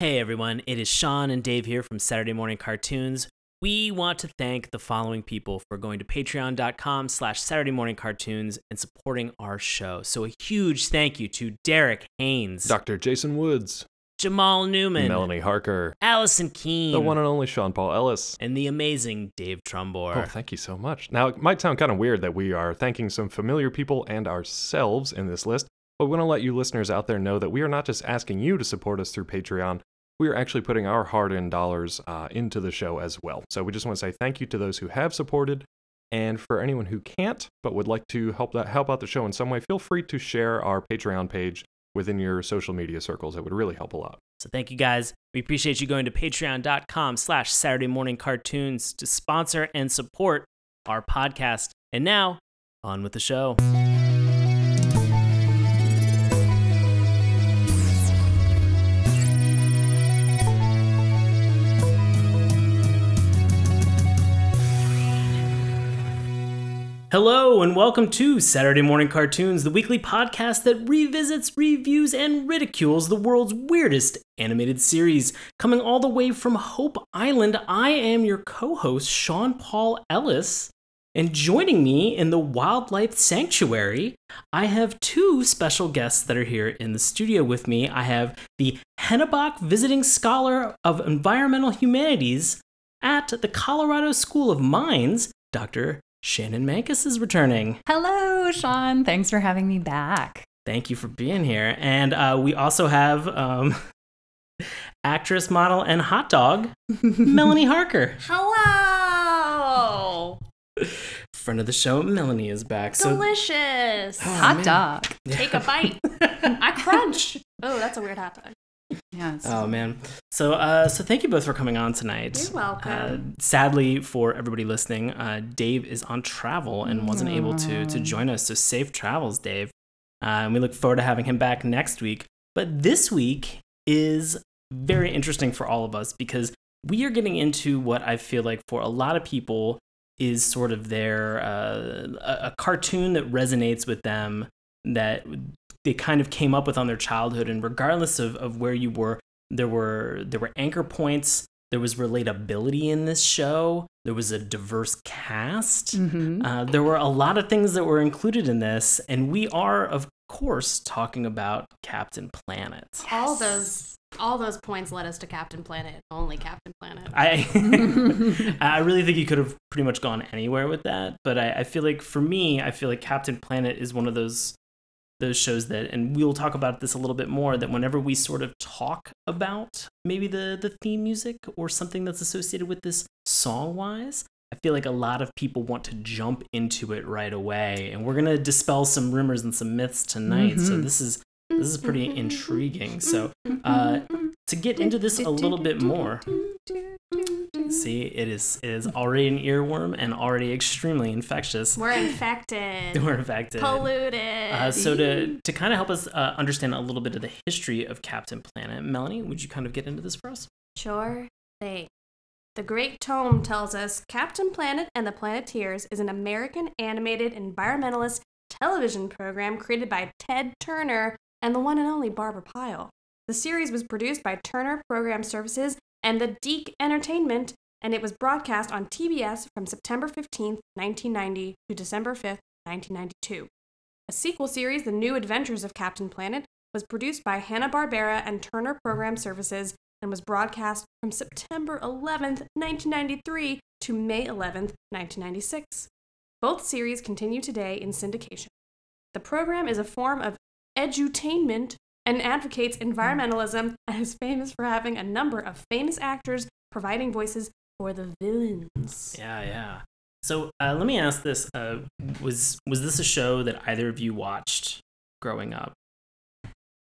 Hey everyone, it is Sean and Dave here from Saturday Morning Cartoons. We want to thank the following people for going to patreon.com slash Saturday Morning Cartoons and supporting our show. So a huge thank you to Derek Haynes, Dr. Jason Woods, Jamal Newman, Melanie Harker, Allison Keene, the one and only Sean Paul Ellis. and the amazing Dave Trumbore. Oh, thank you so much. Now, it might sound kind of weird that we are thanking some familiar people and ourselves in this list, but we want to let you listeners out there know that we are not just asking you to support us through Patreon. We are actually putting our hard earned dollars uh, into the show as well. So we just want to say thank you to those who have supported. And for anyone who can't but would like to help that help out the show in some way, feel free to share our Patreon page within your social media circles. It would really help a lot. So thank you guys. We appreciate you going to patreon.com slash Saturday Morning Cartoons to sponsor and support our podcast. And now, on with the show. Hello, and welcome to Saturday Morning Cartoons, the weekly podcast that revisits, reviews, and ridicules the world's weirdest animated series. Coming all the way from Hope Island, I am your co host, Sean Paul Ellis. And joining me in the Wildlife Sanctuary, I have two special guests that are here in the studio with me. I have the Hennebach Visiting Scholar of Environmental Humanities at the Colorado School of Mines, Dr. Shannon Mankus is returning. Hello, Sean. Thanks for having me back. Thank you for being here. And uh, we also have um, actress, model, and hot dog, Melanie Harker. Hello! Friend of the show, Melanie is back. So Delicious! hot man. dog. Take a bite. I crunch. Oh, that's a weird hot dog. Yes. Oh man. So uh so thank you both for coming on tonight. You're welcome. Uh, sadly for everybody listening, uh Dave is on travel and wasn't able to to join us. So safe travels, Dave. Uh, and we look forward to having him back next week. But this week is very interesting for all of us because we are getting into what I feel like for a lot of people is sort of their uh, a, a cartoon that resonates with them that they kind of came up with on their childhood and regardless of, of where you were there were there were anchor points there was relatability in this show there was a diverse cast Mhm. uh, there were a lot of things that were included in this and we are of course talking about captain planet All those all those points led us to Captain Planet. Only Captain Planet. I I really think you could have pretty much gone anywhere with that, but I, I feel like for me, I feel like Captain Planet is one of those those shows that, and we'll talk about this a little bit more. That whenever we sort of talk about maybe the the theme music or something that's associated with this song wise, I feel like a lot of people want to jump into it right away, and we're gonna dispel some rumors and some myths tonight. So Mhm. this is this is pretty intriguing. So uh, to get into this a little bit more. See, it is it is already an earworm and already extremely infectious. We're infected. We're infected. polluted. Uh, so to to kind of help us uh, understand a little bit of the history of Captain Planet, Melanie, would you kind of get into this for us? Sure thing. The Great Tome tells us Captain Planet and the Planeteers is an American animated environmentalist television program created by Ted Turner and the one and only Barbara Pyle. The series was produced by Turner Program Services and the DIC Entertainment, and it was broadcast on TBS from September 15, 1990 to December 5, 1992. A sequel series, The New Adventures of Captain Planet, was produced by Hanna-Barbera and Turner Program Services and was broadcast from September 11, 1993 to May 11, 1996. Both series continue today in syndication. The program is a form of edutainment and advocates environmentalism and is famous for having a number of famous actors providing voices for the villains. Yeah, yeah. So uh, let me ask this: uh, was was this a show that either of you watched growing up?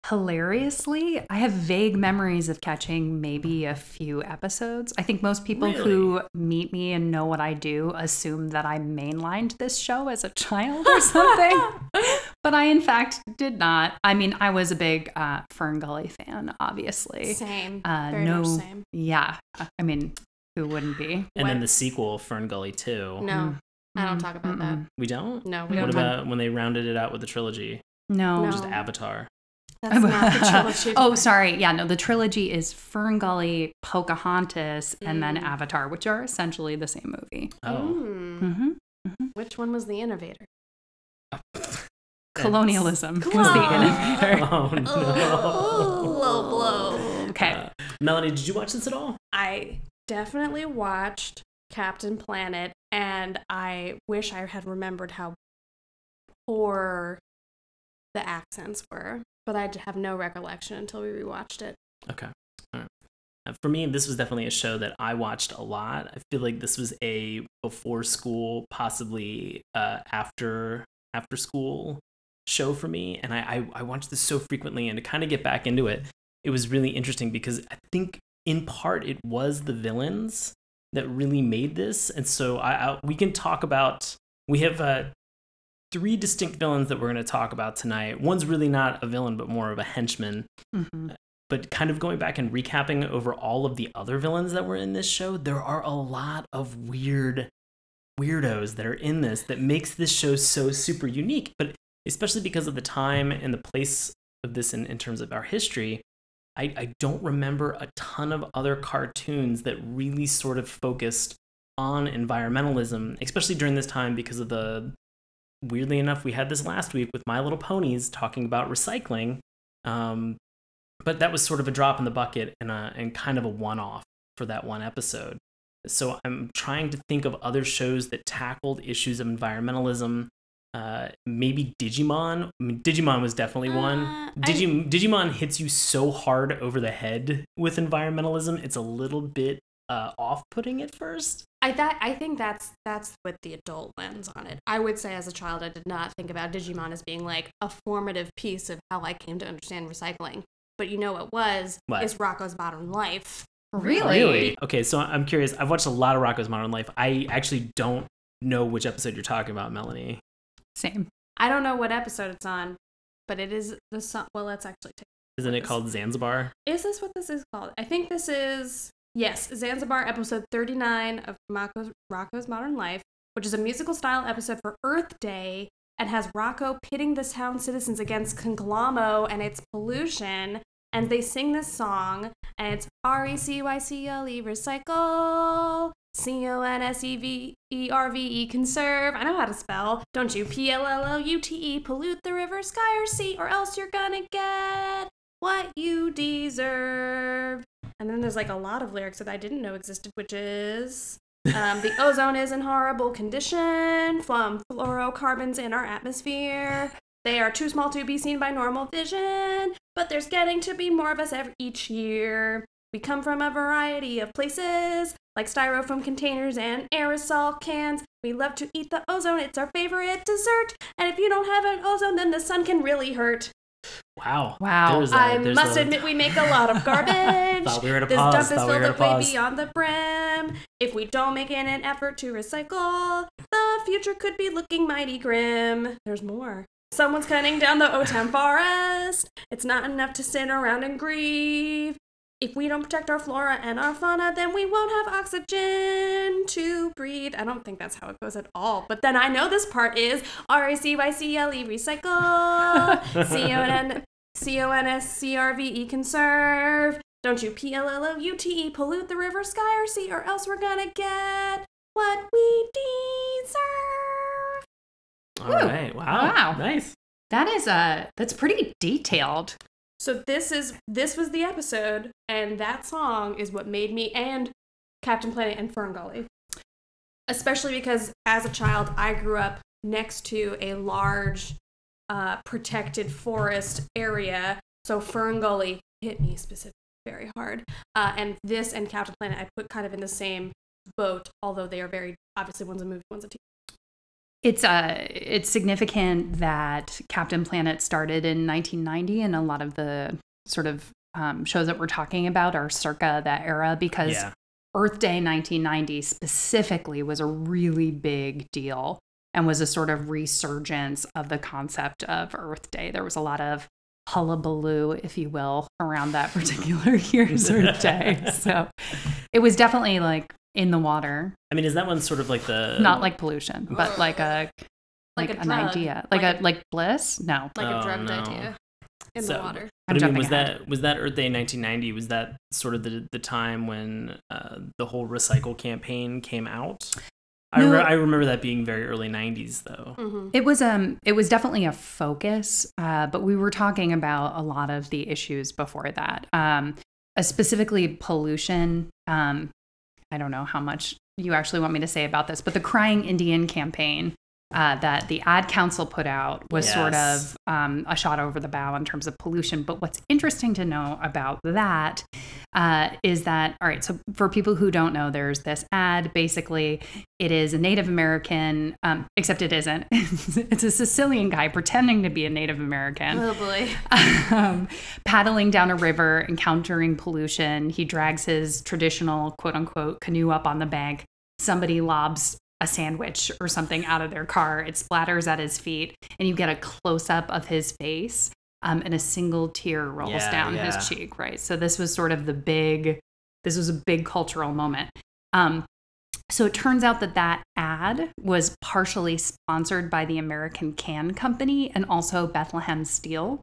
Hilariously, I have vague memories of catching maybe a few episodes. I think most people who meet me and know what I do assume that I mainlined this show as a child or something. but I, in fact, did not. I mean, I was a big uh, Fern Gully fan, obviously. Same. Uh, Very no, much same. yeah. I mean, who wouldn't be? And then the sequel, Fern Gully Two. No, I don't Mm, talk about mm-mm. We don't. No, we We What don't don't talk. about when they rounded it out with the trilogy, No. No. just Avatar? That's not the trilogy. oh, sorry. Yeah, no, the trilogy is Ferngully, Pocahontas, and then Mm. Avatar, which are essentially the same movie. Oh. Mm. Mm-hmm. Which one was the innovator? Colonialism was the Colon- innovator. Oh Oh, no. low blow. Okay. Uh, Melanie, did you watch this at all? I definitely watched Captain Planet, and I wish I had remembered how poor the accents were, but I have no recollection until we rewatched it. Okay. All right. Uh, For me, this was definitely a show that I watched a lot. I feel like this was a before school, possibly uh, after after school show for me, and I, I I watched this so frequently. And to kind of get back into it, it was really interesting because I think in part it was the villains that really made this, and so I, I we can talk about we have uh, three distinct villains that we're going to talk about tonight. One's really not a villain, but more of a henchman Mhm. but kind of going back and recapping over all of the other villains that were in this show, there are a lot of weird weirdos that are in this that makes this show so super unique. But especially because of the time and the place of this in, in terms of our history, I, I don't remember a ton of other cartoons that really sort of focused on environmentalism, especially during this time because of the weirdly enough, we had this last week with My Little Ponies talking about recycling. Um, but that was sort of a drop in the bucket and, a, and kind of a one off for that one episode. So I'm trying to think of other shows that tackled issues of environmentalism. Uh, maybe Digimon. I mean, Digimon was definitely one. Uh, I- Digimon hits you so hard over the head with environmentalism, it's a little bit uh, off-putting at first. I that I think that's that's with the adult lens on it. I would say as a child I did not think about Digimon as being like a formative piece of how I came to understand recycling. But you know what was What? is Rocko's Modern Life. Really? Okay, so I'm curious. I've watched a lot of Rocko's Modern Life. I actually don't know which episode you're talking about, Melanie. Same. I don't know what episode it's on, but it is the song. Well, let's actually take. Isn't it called Zanzibar? Is this what this is called? I think this is yes, Zanzibar episode 39 of Rocko's, Rocko's Modern Life, which is a musical style episode for Earth Day and has Rocko pitting the town citizens against Conglom-O and its pollution. And they sing this song, and it's R E C Y C L E recycle. C O N S E V E R V E conserve. I know how to spell. Don't you? P L L O U T E pollute the river, sky, or sea, or else you're gonna get what you deserve. And then there's like a lot of lyrics that I didn't know existed, which is um, the ozone is in horrible condition from fluorocarbons in our atmosphere. They are too small to be seen by normal vision, but there's getting to be more of us every, each year. We come from a variety of places, like styrofoam containers and aerosol cans. We love to eat the ozone, it's our favorite dessert. And if you don't have an ozone, then the sun can really hurt. Wow. Wow. There's a- I must a- admit, we make a lot of garbage. Thought we were at a this pause. dump is Thought filled at a up way beyond the brim. If we don't make an effort to recycle, the future could be looking mighty grim. There's more. Someone's cutting down the O-Town forest. It's not enough to sit around and grieve. If we don't protect our flora and our fauna, then we won't have oxygen to breathe. I don't think that's how it goes at all. But then I know this part is R A C Y C L E recycle. C O N C O N S C R V E conserve. Don't you P L L O U T E pollute the river, sky, or sea, or else we're gonna get what we deserve. All right. Wow. Wow. Nice. That is uh that's pretty detailed. So this is this was the episode, and that song is what made me and Captain Planet and Ferngully. Especially because as a child, I grew up next to a large, uh, protected forest area. So Ferngully hit me specifically very hard. Uh, and this and Captain Planet, I put kind of in the same boat, although they are very obviously one's a movie, one's a TV. It's uh it's significant that Captain Planet started in 1990 and a lot of the sort of um, shows that we're talking about are circa that era because Yeah. Earth Day 1990 specifically was a really big deal and was a sort of resurgence of the concept of Earth Day. There was a lot of hullabaloo, if you will, around that particular year's Earth Day. So it was definitely like in the water, I mean, is that one sort of like the not like pollution, but like a Like like, a an drug. idea, like, Like a, a- like bliss. No, Like Oh, a drugged no. idea. in So- the water. I'm But I mean, was ahead. that was that Earth Day 1990? Was that sort of the the time when uh, the whole recycle campaign came out? I, No. remember, I remember that being very early 90s though. hmm It was um it was definitely a focus, uh, but we were talking about a lot of the issues before that. Um, uh, specifically pollution. Um, I don't know how much you actually want me to say about this, but the Crying Indian campaign uh, that the Ad Council put out was sort of um, a shot over the bow in terms of pollution. But what's interesting to know about that uh, is that, all right, so for people who don't know, there's this ad. Basically, it is a Native American, um, except it isn't. it's a Sicilian guy pretending to be a Native American Oh boy. um, paddling down a river, encountering pollution. He drags his traditional quote unquote canoe up on the bank. Somebody lobs a sandwich or something out of their car. It splatters at his feet, and you get a close up of his face, um, and a single tear rolls Yeah, down yeah. his cheek, right? So, this was sort of the big, this was a big cultural moment. Um, so it turns out that that ad was partially sponsored by the American Can Company and also Bethlehem Steel.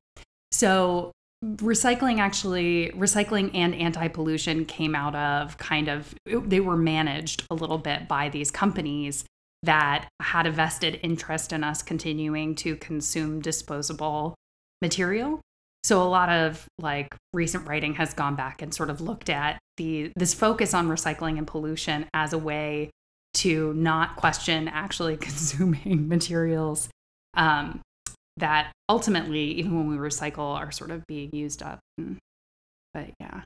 So recycling actually recycling and anti-pollution came out of kind of they were managed a little bit by these companies that had a vested interest in us continuing to consume disposable material. So a lot of like recent writing has gone back and sort of looked at the this focus on recycling and pollution as a way to not question actually consuming materials um, that ultimately, even when we recycle, are sort of being used up. And- but yeah,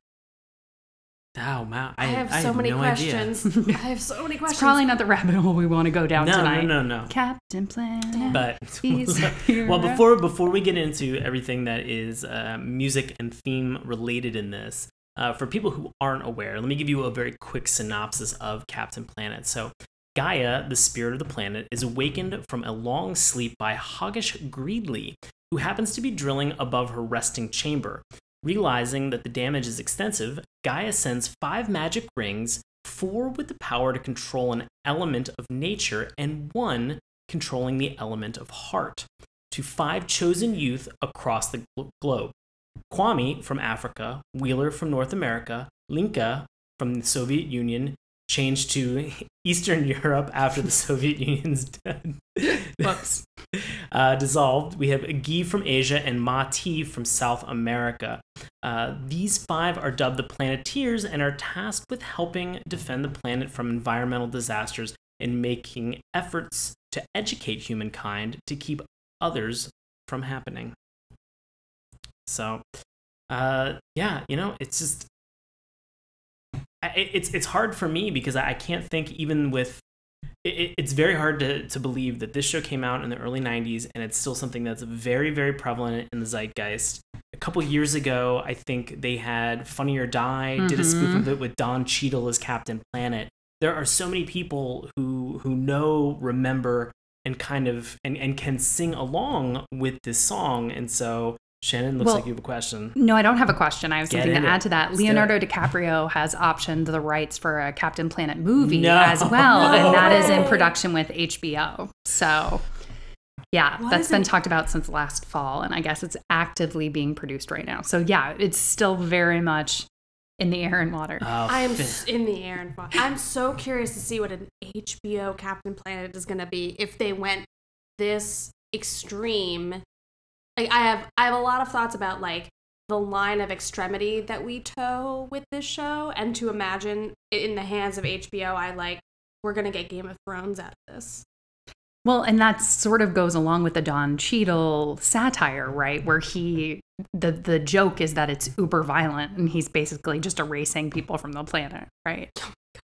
Oh wow, I, have so had many no questions. I have so many questions. it's probably not the rabbit hole we want to go down No, tonight. no, no, no. Captain Planet. But He's well, before before we get into everything that is uh, music and theme related in this, uh, for people who aren't aware, let me give you a very quick synopsis of Captain Planet. So. Gaia, the spirit of the planet, is awakened from a long sleep by Hoggish Greedly, who happens to be drilling above her resting chamber. Realizing that the damage is extensive, Gaia sends five magic rings, four with the power to control an element of nature, and one controlling the element of heart, to five chosen youth across the glo- globe. Kwame from Africa, Wheeler from North America, Linka from the Soviet Union, changed to Eastern Europe after the Soviet Union's. Uh, dissolved. We have Guy from Asia and Ma Ti from South America. Uh, these five are dubbed the Planeteers and are tasked with helping defend the planet from environmental disasters and making efforts to educate humankind to keep others from happening. So, uh, yeah, you know, it's just it's it's hard for me because I can't think even with it- it, it's very hard to, to believe that this show came out in the early 90s and it's still something that's very very prevalent in the zeitgeist. A couple years ago i think they had funny or die did a spoof Mhm. of it with don Cheadle as captain planet. There are so many people who who know remember and kind of and, and can sing along with this song. And so shannon looks Well, like you have a question No, I don't have a question. I have Get something to into it. add to that. Let's Leonardo DiCaprio has optioned the rights for a Captain Planet movie No. as well, and that is in production with HBO. So, yeah, What that's is been it- talked about since last fall, and I guess it's actively being produced right now. So, yeah, it's still very much in the air and water. Oh, I am fi- in the air and fun. I'm so curious to see what an HBO Captain Planet is going to be if they went this extreme. Like I have, I have a lot of thoughts about like the line of extremity that we toe with this show, and to imagine in the hands of HBO, I like we're gonna get Game of Thrones out of this. Well, and that sort of goes along with the Don Cheadle satire, right? Where he the the joke is that it's uber violent, and he's basically just erasing people from the planet, right?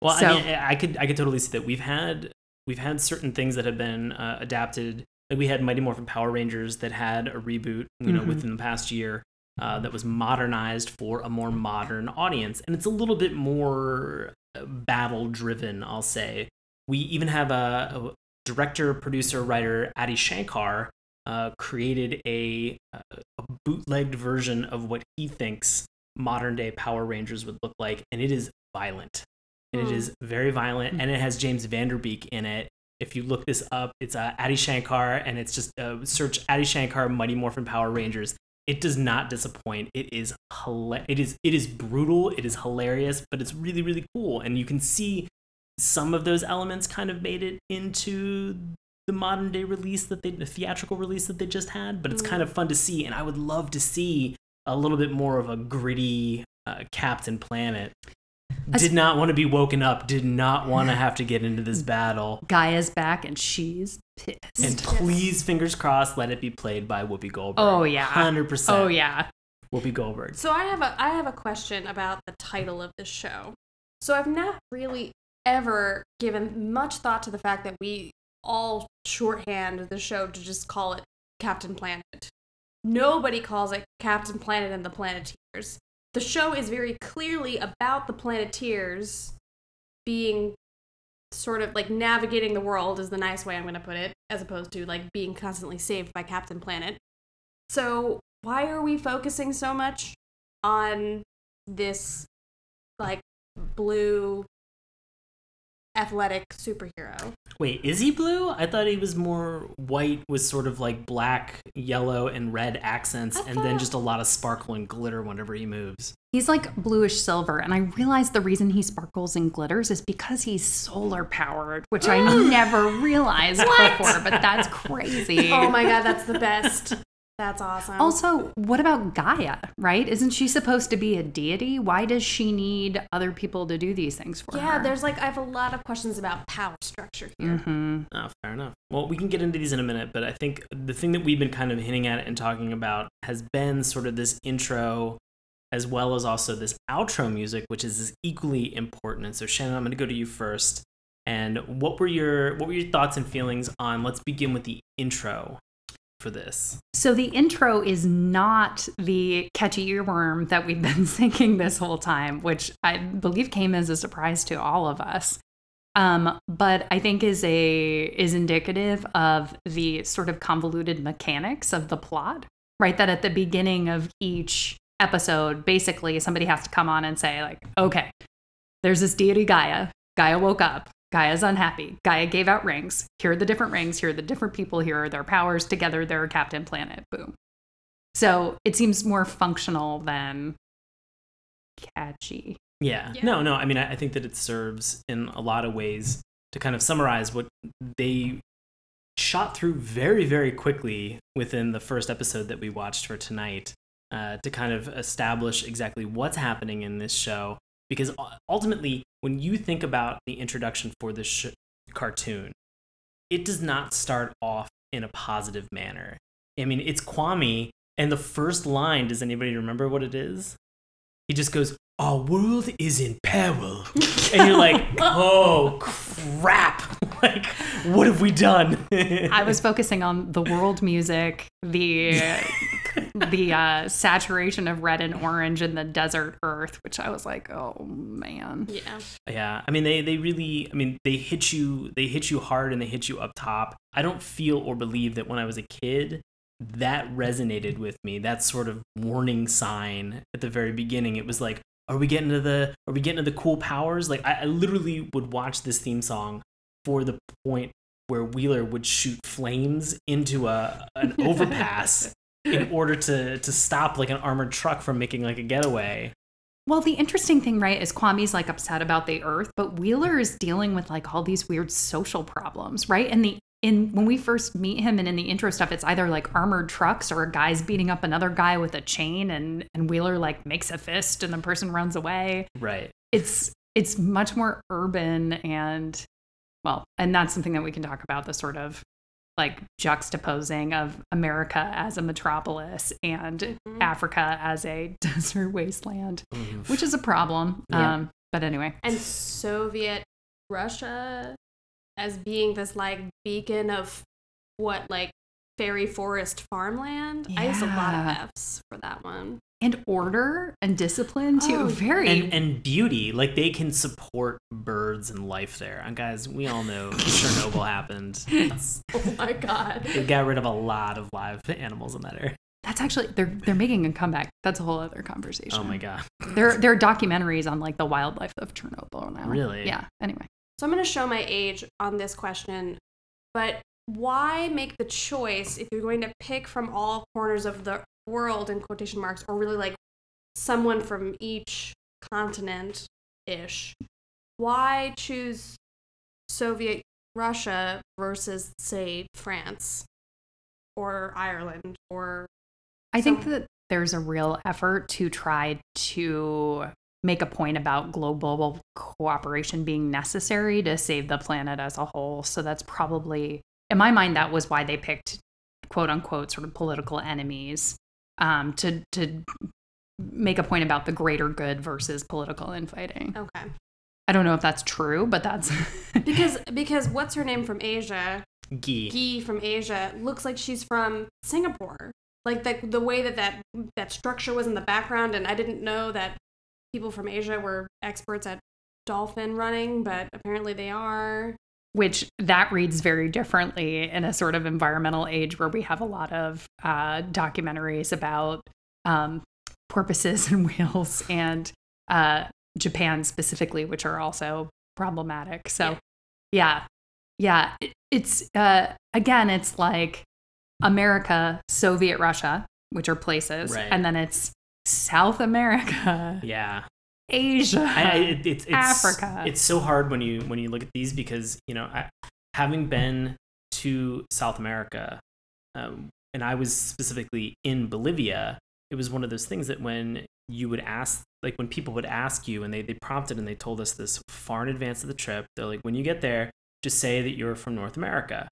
Well, So- I mean, I could I could totally see that we've had we've had certain things that have been uh, adapted. Like we had Mighty Morphin Power Rangers that had a reboot, you know, Mhm. within the past year uh, that was modernized for a more modern audience, and it's a little bit more battle driven. I'll say. We even have a, a director, producer, writer, Adi Shankar. Uh, created a, a bootlegged version of what he thinks modern day Power Rangers would look like, and it is violent and it Hmm. very violent and it has james Van Der Beek in it if you look this up it's uh, adi shankar and it's just uh, search adi shankar mighty morphin power rangers. It does not disappoint. It is hila- it is it is brutal, it is hilarious, but it's really really cool. And you can see some of those elements kind of made it into the modern day release that they the theatrical release that they just had, but it's kind of fun to see. And I would love to see a little bit more of a gritty uh, Captain Planet. As- Did not want to be woken up, did not want to have to get into this battle. Gaia's back and she's pissed. And please, fingers crossed, let it be played by Whoopi Goldberg. Oh, yeah. hundred percent. oh yeah. Whoopi Goldberg. So I have a I have a question about the title of this show. So I've not really ever given much thought to the fact that we all shorthand the show to just call it Captain Planet. Nobody calls it Captain Planet and the Planeteers. The show is very clearly about the Planeteers being sort of like navigating the world is the nice way I'm going to put it, as opposed to like being constantly saved by Captain Planet. So why are we focusing so much on this like blue athletic superhero? Wait, is he blue? I thought he was more white with sort of like black, yellow, and red accents, I and then just a lot of sparkle and glitter whenever he moves. He's like bluish silver, and I realized the reason he sparkles and glitters is because he's solar powered, which I never realized before. But that's crazy. Oh my god, that's the best. That's awesome. Also, what about Gaia, right? Isn't she supposed to be a deity? Why does she need other people to do these things for her? yeah, there's like I have a lot of questions about power structure here. hmm Oh, fair enough. Well, we can get into these in a minute, but I think the thing that we've been kind of hinting at and talking about has been sort of this intro as well as also this outro music, which is equally important. And so, Shannon, I'm going to go to you first. And what were your what were your thoughts and feelings on? Let's begin with the intro for this. So the intro is not the catchy earworm that we've been singing this whole time, which I believe came as a surprise to all of us. Um, but I think is a is indicative of the sort of convoluted mechanics of the plot, right? That at the beginning of each episode, basically somebody has to come on and say, like, okay, there's this deity Gaia. Gaia woke up. Gaia's unhappy. Gaia gave out rings. Here are the different rings. Here are the different people. Here are their powers. Together, they're a Captain Planet. Boom. So it seems more functional than catchy. Yeah. Yeah. No, no. I mean, I, I think that it serves in a lot of ways to kind of summarize what they shot through very, very quickly within the first episode that we watched for tonight uh, to kind of establish exactly what's happening in this show. Because ultimately, when you think about the introduction for this sh- cartoon, it does not start off in a positive manner. I mean, it's Kwame, and the first line, does anybody remember what it is? He just goes, Our world is in peril. and you're like, Oh, crap. Like, what have we done? I was focusing on the world music, the the uh, saturation of red and orange in the desert earth, which I was like, oh man. Yeah. Yeah, I mean they they really I mean they hit you they hit you hard and they hit you up top. I don't feel or believe that when I was a kid that resonated with me. That sort of warning sign at the very beginning. It was like, are we getting to the are we getting to the cool powers? Like I, I literally would watch this theme song for the point where Wheeler would shoot flames into a an overpass in order to to stop like an armored truck from making like a getaway. Well, the interesting thing, right, is Kwame's like upset about the earth, but Wheeler is dealing with like all these weird social problems, right? And the in when we first meet him and in the intro stuff, it's either like armored trucks or a guys beating up another guy with a chain and and Wheeler like makes a fist and the person runs away. Right. It's it's much more urban and well, and that's something that we can talk about the sort of like juxtaposing of America as a metropolis and Mhm. Africa as a desert wasteland Mhm. which is a problem. Yeah. Um, but anyway, And Soviet Russia as being this like beacon of what like fairy forest farmland. I used a lot of Yeah. F's for that one. And order and discipline too. Oh, Very and and beauty like they can support birds and life there and guys we all know chernobyl happened It's- Oh my god. they got rid of a lot of live animals in that area that's actually they're they're making a comeback. That's a whole other conversation. oh my god There there are documentaries on like the wildlife of Chernobyl now. Really? Yeah. Anyway, So I'm going to show my age on this question, but why make the choice if you're going to pick from all corners of the world in quotation marks, or really like someone from each continent ish, why choose Soviet Russia versus, say, France or Ireland or I think that there's a real effort to try to make a point about global cooperation being necessary to save the planet as a whole. So that's probably, in my mind, that was why they picked quote unquote sort of political enemies um, to to make a point about the greater good versus political infighting. okay I don't know if that's true, but that's because because what's her name from Asia Gi. Guy from Asia looks like she's from Singapore. Like the the way that, that that structure was in the background, and I didn't know that people from Asia were experts at dolphin running, but apparently they are. Which that reads very differently in a sort of environmental age where we have a lot of uh, documentaries about um, porpoises and whales and uh, Japan specifically, which are also problematic. So, yeah, yeah, it, it's uh, again, it's like America, Soviet Russia, which are places, Right. and then it's South America, Yeah. Asia, I, it, it's, it's Africa. It's so hard when you when you look at these because you know, I, having been to South America, um, and I was specifically in Bolivia, it was one of those things that when you would ask, like when people would ask you, and they they prompted and they told us this far in advance of the trip. They're like, when you get there, just say that you're from North America,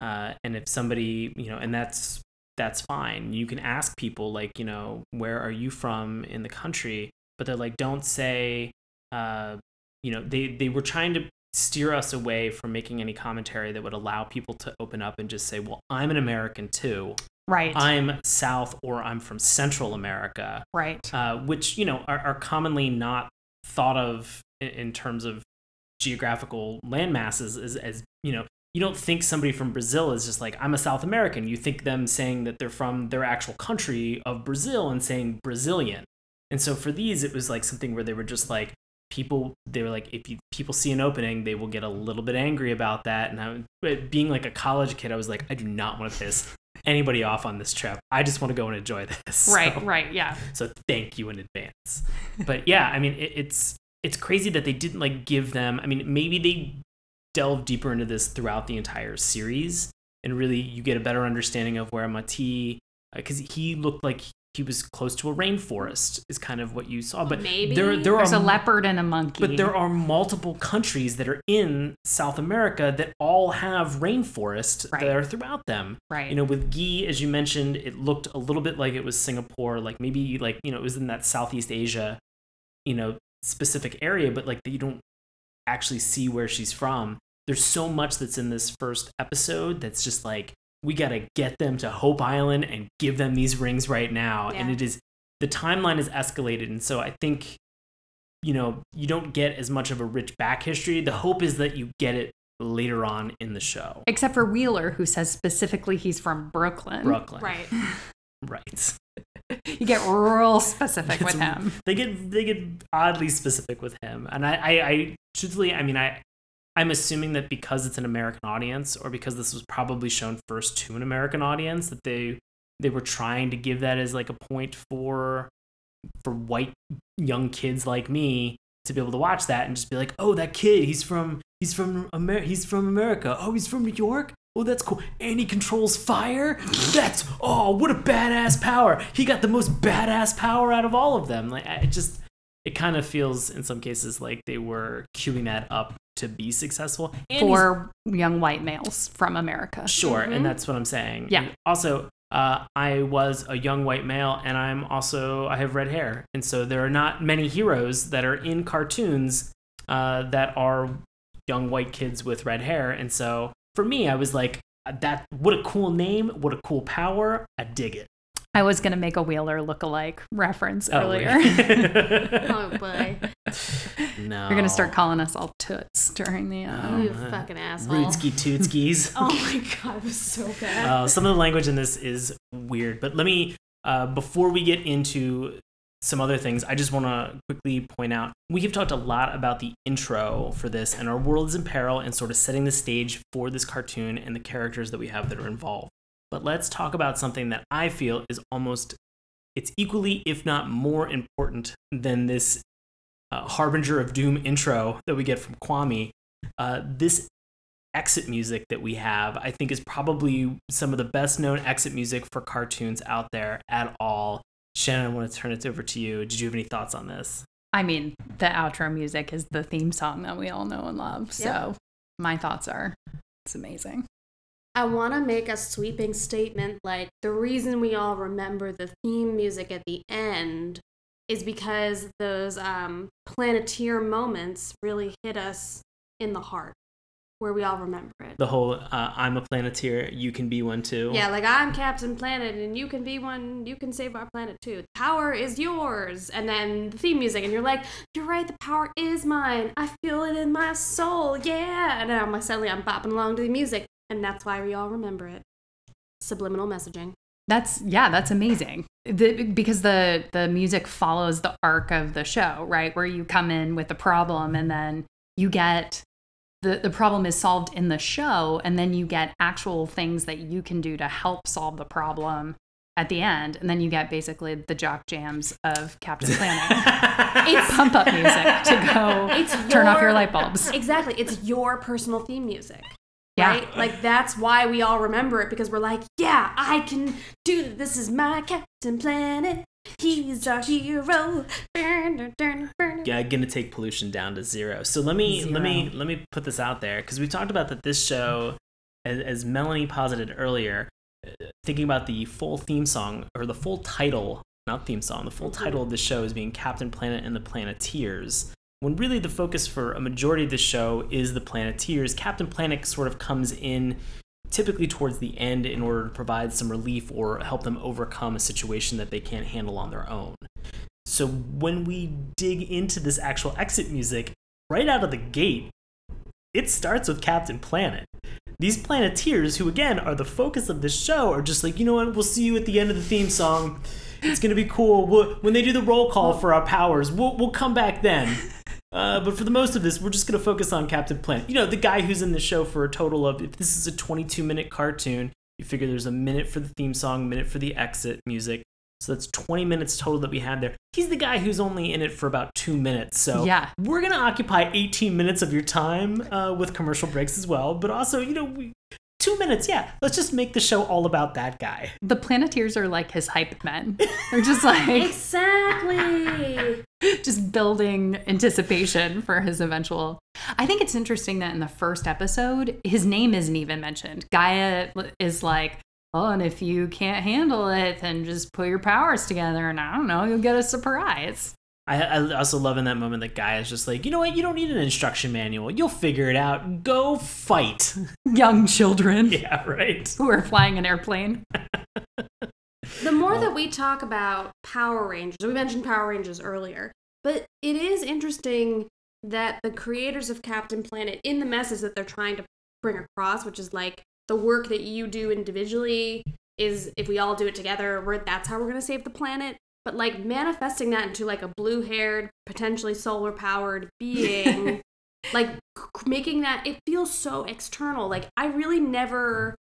uh, and if somebody, you know, and that's that's fine. You can ask people like, you know, where are you from in the country? But they're like, don't say, uh, you know, they they were trying to steer us away from making any commentary that would allow people to open up and just say, well, I'm an American too. right, I'm South or I'm from Central America, right, uh, which you know are, are commonly not thought of in, in terms of geographical land masses as, as you know you don't think somebody from Brazil is just like I'm a South American. You think them saying that they're from their actual country of Brazil and saying Brazilian. And so for these, it was like something where they were just like people. They were like, if you, people see an opening, they will get a little bit angry about that. And I, but being like a college kid, I was like, I do not want to piss anybody off on this trip. I just want to go and enjoy this. right, So- right, yeah. so thank you in advance. But yeah, I mean, it, it's it's crazy that they didn't like give them. I mean, maybe they delve deeper into this throughout the entire series, and really you get a better understanding of where Mati, because uh, he looked like he was close to a rainforest, is kind of what you saw. But Maybe. there there There's are a leopard and a monkey. but there are multiple countries that are in South America that all have rainforest Right. that are throughout them. right. You know, with Guy, as you mentioned, it looked a little bit like it was Singapore, like maybe like, you know, it was in that Southeast Asia, you know, specific area, but like you don't actually see where she's from. There's so much that's in this first episode that's just like, we got to get them to Hope Island and give them these rings right now. And it is, the timeline is escalated. And so I think, you know, you don't get as much of a rich back history. The hope is that you get it later on in the show. Except for Wheeler, who says specifically he's from Brooklyn. Brooklyn. Right. Right. You get real specific It's with him. They get they get oddly specific with him, and I, I, I truthfully, I mean, I, I'm assuming that because it's an American audience, or because this was probably shown first to an American audience, that they they were trying to give that as like a point for for white young kids like me to be able to watch that and just be like, oh, that kid, he's from he's from Amer- he's from America. Oh, he's from New York. Oh, that's cool. And he controls fire. That's oh, what a badass power. He got the most badass power out of all of them. Like it just it kind of feels in some cases like they were queuing that up to be successful. And For young white males from America. Sure, Mhm. and that's what I'm saying. Yeah. And also, uh, I was a young white male, and I'm also I have red hair, and so there are not many heroes that are in cartoons uh, that are young white kids with red hair, and so for me, I was like, that what a cool name, what a cool power, I dig it. I was going to make a Wheeler look-alike reference Oh, earlier. really? Oh boy. no, You're going to start calling us all toots during the. Uh, Oh, you my. fucking asshole. Rootski Tootskis. Oh my god, it was so bad. uh, some of the language in this is weird. But let me, uh, before we get into some other things, I just want to quickly point out we have talked a lot about the intro for this and our world is in peril and sort of setting the stage for this cartoon and the characters that we have that are involved. But let's talk about something that I feel is almost it's equally, if not more important than this uh, Harbinger of Doom intro that we get from Kwame. Uh, this exit music that we have, I think, is probably some of the best known exit music for cartoons out there at all. Shannon, I want to turn it over to you. Did you have any thoughts on this? I mean, the outro music is the theme song that we all know and love. So my thoughts are it's amazing. I want to make a sweeping statement like the reason we all remember the theme music at the end is because those um, planeteer moments really hit us in the heart where we all remember it. The whole uh, I'm a planeteer, you can be one too. Yeah, like I'm Captain Planet and you can be one, you can save our planet too. The Power is yours. And then the theme music, and you're like, you're right, the power is mine. I feel it in my soul, yeah. And then I'm like, suddenly I'm bopping along to the music, and that's why we all remember it. Subliminal messaging. That's yeah, that's amazing. The, because the the music follows the arc of the show, right? Where you come in with a problem and then you get the, the problem is solved in the show and then you get actual things that you can do to help solve the problem at the end and then you get basically the jock jams of captain planet it's pump up music to go It's turn off your your- light bulbs Exactly. It's your personal theme music. Yeah. Right? Like that's why we all remember it because we're like, yeah, I can do this. This is my Captain Planet. He's our hero. Yeah, gonna take pollution down to zero. So let me let me let me put this out there because we talked about that this show, as, as Melanie posited earlier, uh, thinking about the full theme song or the full title, not theme song, the full title of the show is being Captain Planet and the Planeteers. When really the focus for a majority of the show is the Planeteers, Captain Planet sort of comes in typically towards the end in order to provide some relief or help them overcome a situation that they can't handle on their own. So when we dig into this actual exit music, right out of the gate, it starts with Captain Planet. These Planeteers, who again are the focus of this show, are just like, you know what, we'll see you at the end of the theme song. It's gonna be cool. We'll, when they do the roll call for our powers, we'll, we'll come back then. Uh, but for the most of this, we're just gonna focus on Captain Planet. You know, the guy who's in the show for a total of, if this is a 22 minute cartoon, you figure there's a minute for the theme song, minute for the exit music. So that's 20 minutes total that we had there. He's the guy who's only in it for about two minutes. So Yeah. we're going to occupy 18 minutes of your time uh, with commercial breaks as well. But also, you know, we, two minutes, yeah. Let's just make the show all about that guy. the planeteers are like his hype men they're just like Exactly. just building anticipation for his eventual. I think it's interesting that in the first episode, his name isn't even mentioned. Gaia is like, oh, and if you can't handle it, then just put your powers together, and I don't know, you'll get a surprise. I, I also love in that moment that guy is just like, you know what? You don't need an instruction manual. You'll figure it out. Go fight. Young children yeah, right. who are flying an airplane. the more that we talk about Power Rangers, we mentioned Power Rangers earlier, but it is interesting that the creators of Captain Planet, in the message that they're trying to bring across, which is like the work that you do individually is if we all do it together, we're, that's how we're going to save the planet. But like manifesting that into like a blue haired, potentially solar powered being, like making that, it feels so external. Like I really never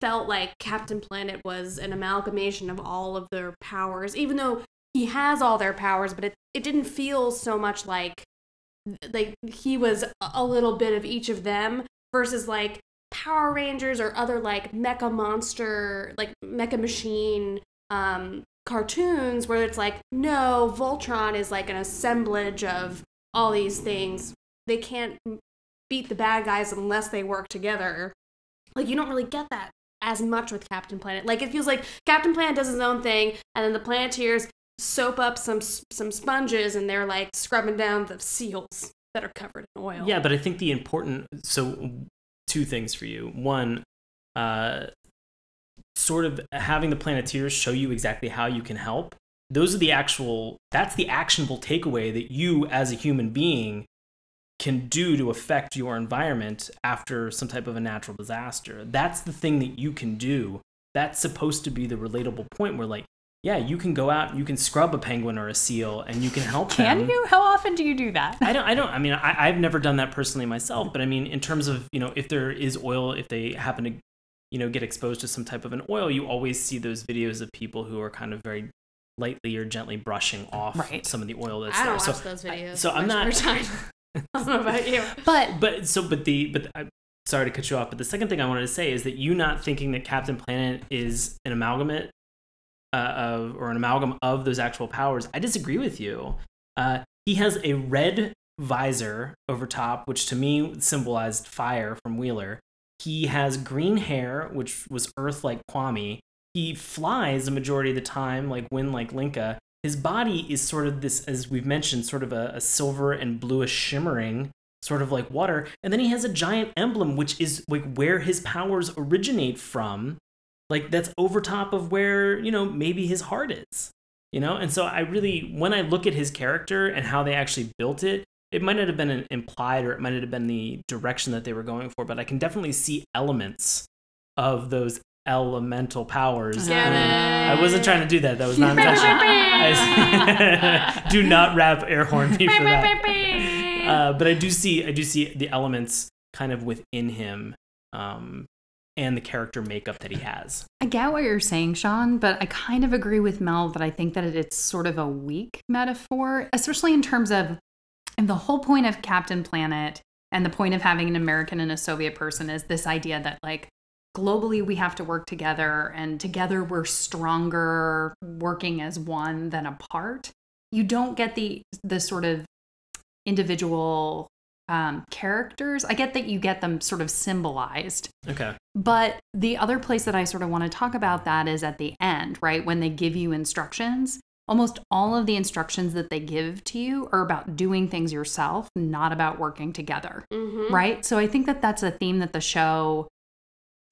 felt like Captain Planet was an amalgamation of all of their powers, even though he has all their powers, but it, it didn't feel so much like like he was a- a little bit of each of them versus like Power Rangers or other like mecha monster, like mecha machine um cartoons where it's like no, Voltron is like an assemblage of all these things. They can't beat the bad guys unless they work together. Like you don't really get that as much with Captain Planet. Like it feels like Captain Planet does his own thing, and then the Planeteers soap up some some sponges, and they're like scrubbing down the seals that are covered in oil. Yeah, but I think the important so two things for you. One, uh, sort of having the Planeteers show you exactly how you can help. Those are the actual. That's the actionable takeaway that you, as a human being, can do to affect your environment after some type of a natural disaster. That's the thing that you can do. That's supposed to be the relatable point where, like, yeah, you can go out, you can scrub a penguin or a seal, and you can help Can them. you? How often do you do that? I don't. I don't. I mean, I, I've never done that personally myself, but I mean, in terms of you know, if there is oil, if they happen to, you know, get exposed to some type of an oil, you always see those videos of people who are kind of very lightly or gently brushing off Right. some of the oil that's I there. So watch those I- videos. so I'm not- time. I don't know about you. But but so but the but I sorry to cut you off but the second thing i wanted to say is that you not thinking that captain planet is an amalgamate uh, of or an amalgam of those actual powers i disagree with you uh, he has a red visor over top which to me symbolized fire from wheeler he has green hair which was earth like kwame he flies the majority of the time like wind like linka his body is sort of this as we've mentioned sort of a, a silver and bluish shimmering sort of like water. And then he has a giant emblem, which is like where his powers originate from. Like that's over top of where, you know, maybe his heart is. You know? And so I really, when I look at his character and how they actually built it, it might not have been an implied or it might not have been the direction that they were going for, but I can definitely see elements of those elemental powers. Get it. I wasn't trying to do that. That was not intentional. I- do not rap air horn me for that. Uh, but I do see I do see the elements kind of within him um, and the character makeup that he has. I get what you're saying, Sean, but I kind of agree with Mel that I think that it's sort of a weak metaphor, especially in terms of and the whole point of Captain Planet and the point of having an American and a Soviet person is this idea that like globally we have to work together and together we're stronger working as one than apart. You don't get the the sort of individual um, characters. I get that you get them sort of symbolized, Okay. but the other place that I sort of want to talk about that is at the end, right? When they give you instructions, almost all of the instructions that they give to you are about doing things yourself, not about working together, Mhm. right? So I think that that's a theme that the show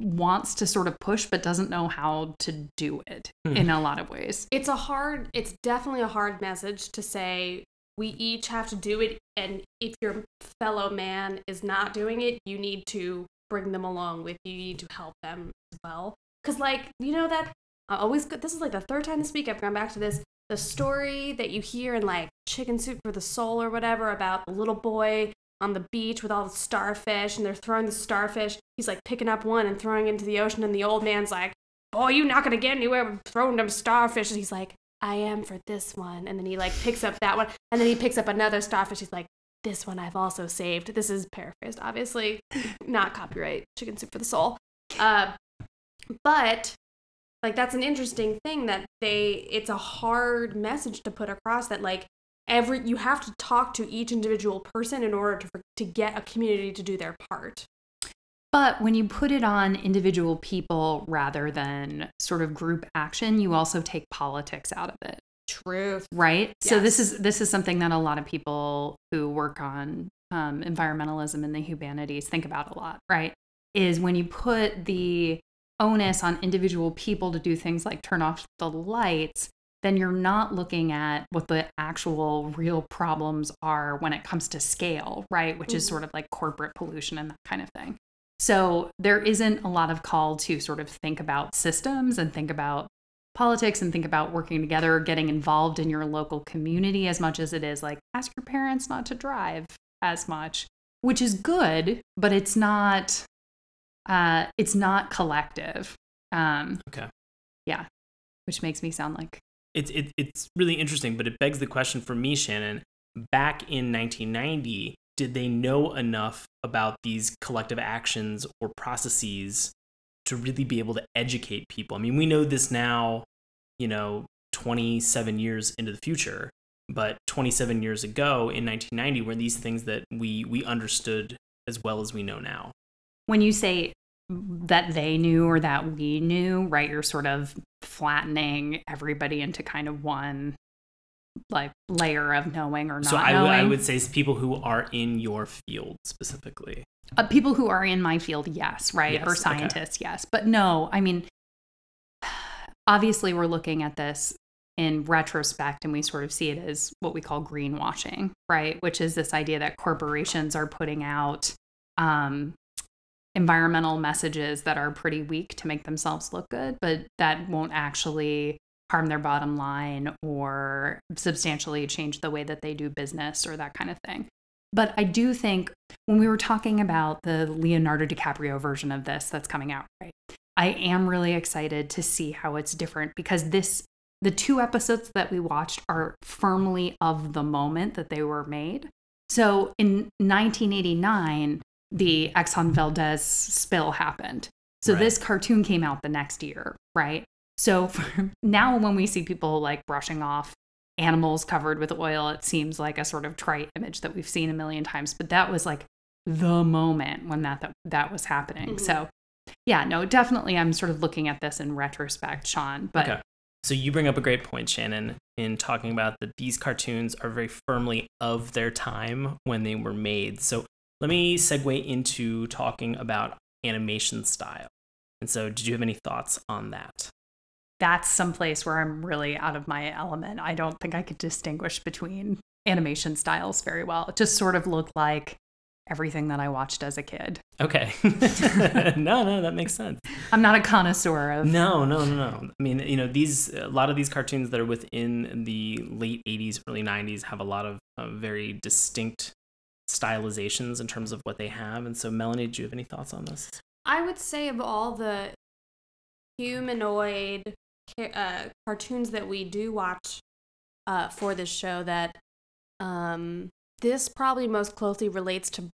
wants to sort of push, but doesn't know how to do it Hmm. in a lot of ways. It's a hard, it's definitely a hard message to say we each have to do it. And if your fellow man is not doing it, you need to bring them along with you. You need to help them as well. Because, like, you know, that I always, go- this is like the third time this week I've gone back to this. The story that you hear in like Chicken Soup for the Soul or whatever about the little boy on the beach with all the starfish and they're throwing the starfish. He's like picking up one and throwing into the ocean, and the old man's like, boy, you're not gonna get anywhere with throwing them starfish. And he's like, I am for this one. And then he like picks up that one, and then he picks up another starfish. He's like, this one I've also saved. This is paraphrased, obviously, not copyright. Chicken soup for the soul. Uh, but like that's an interesting thing that they. It's a hard message to put across that like every you have to talk to each individual person in order to to get a community to do their part. But when you put it on individual people rather than sort of group action, you also take politics out of it. Truth. right so this is this is something that a lot of people who work on um, environmentalism and the humanities think about a lot right is when you put the onus on individual people to do things like turn off the lights then you're not looking at what the actual real problems are when it comes to scale right which is Mhm. sort of like corporate pollution and that kind of thing so there isn't a lot of call to sort of think about systems and think about politics and think about working together, getting involved in your local community as much as it is like ask your parents not to drive as much, which is good, but it's not uh it's not collective. Um Okay. yeah, which makes me sound like It's it, it's really interesting, but it begs the question for me, Shannon. Back in 1990, did they know enough about these collective actions or processes to really be able to educate people? I mean, we know this now, you know, 27 years into the future, but 27 years ago in 1990 were these things that we we understood as well as we know now. When you say that they knew or that we knew, right? You're sort of flattening everybody into kind of one like layer of knowing or not so I knowing. would I would say people who are in your field specifically. Uh, people who are in my field, yes, right? Yes, or okay. scientists, yes. But no, I mean, obviously, we're looking at this in retrospect and we sort of see it as what we call greenwashing, right? Which is this idea that corporations are putting out um, environmental messages that are pretty weak to make themselves look good, but that won't actually harm their bottom line or substantially change the way that they do business or that kind of thing. But I do think when we were talking about the Leonardo DiCaprio version of this that's coming out, right? I am really excited to see how it's different because this the two episodes that we watched are firmly of the moment that they were made. So in 1989, the Exxon Valdez spill happened. So Right. this cartoon came out the next year, right? So for, now when we see people like brushing off animals covered with oil, it seems like a sort of trite image that we've seen a million times, but that was like the moment when that that, that was happening. Mhm. So yeah, no, definitely I'm sort of looking at this in retrospect, Sean, but okay. So you bring up a great point, Shannon, in talking about that these cartoons are very firmly of their time when they were made. So let me segue into talking about animation style. And so, did you have any thoughts on that? that's some place where I'm really out of my element. I don't think I could distinguish between animation styles very well. It just sort of looked like everything that I watched as a kid. Okay. no, no, that makes sense. I'm not a connoisseur of No, no, no, no. I mean, you know, these a lot of these cartoons that are within the late '80s, early '90s have a lot of uh, very distinct stylizations in terms of what they have. And so, Melanie, do you have any thoughts on this? I would say of all the humanoid uh, cartoons that we do watch uh, for this show, that um, this probably most closely relates to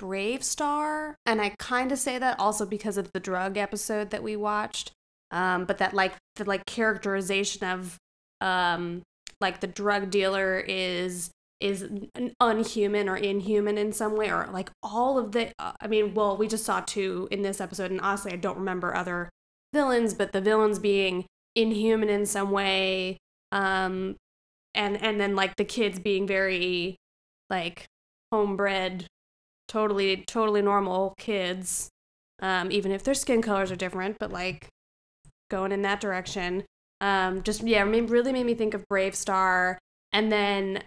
BraveStarr, and I kind of say that also because of the drug episode that we watched. Um, but that like the like characterization of um, like the drug dealer is is unhuman or inhuman in some way or like all of the uh, i mean well we just saw two in this episode and honestly i don't remember other villains but the villains being inhuman in some way um and and then like the kids being very like homebred totally totally normal kids um even if their skin colors are different but like going in that direction. Um just yeah really made me think of BraveStarr and then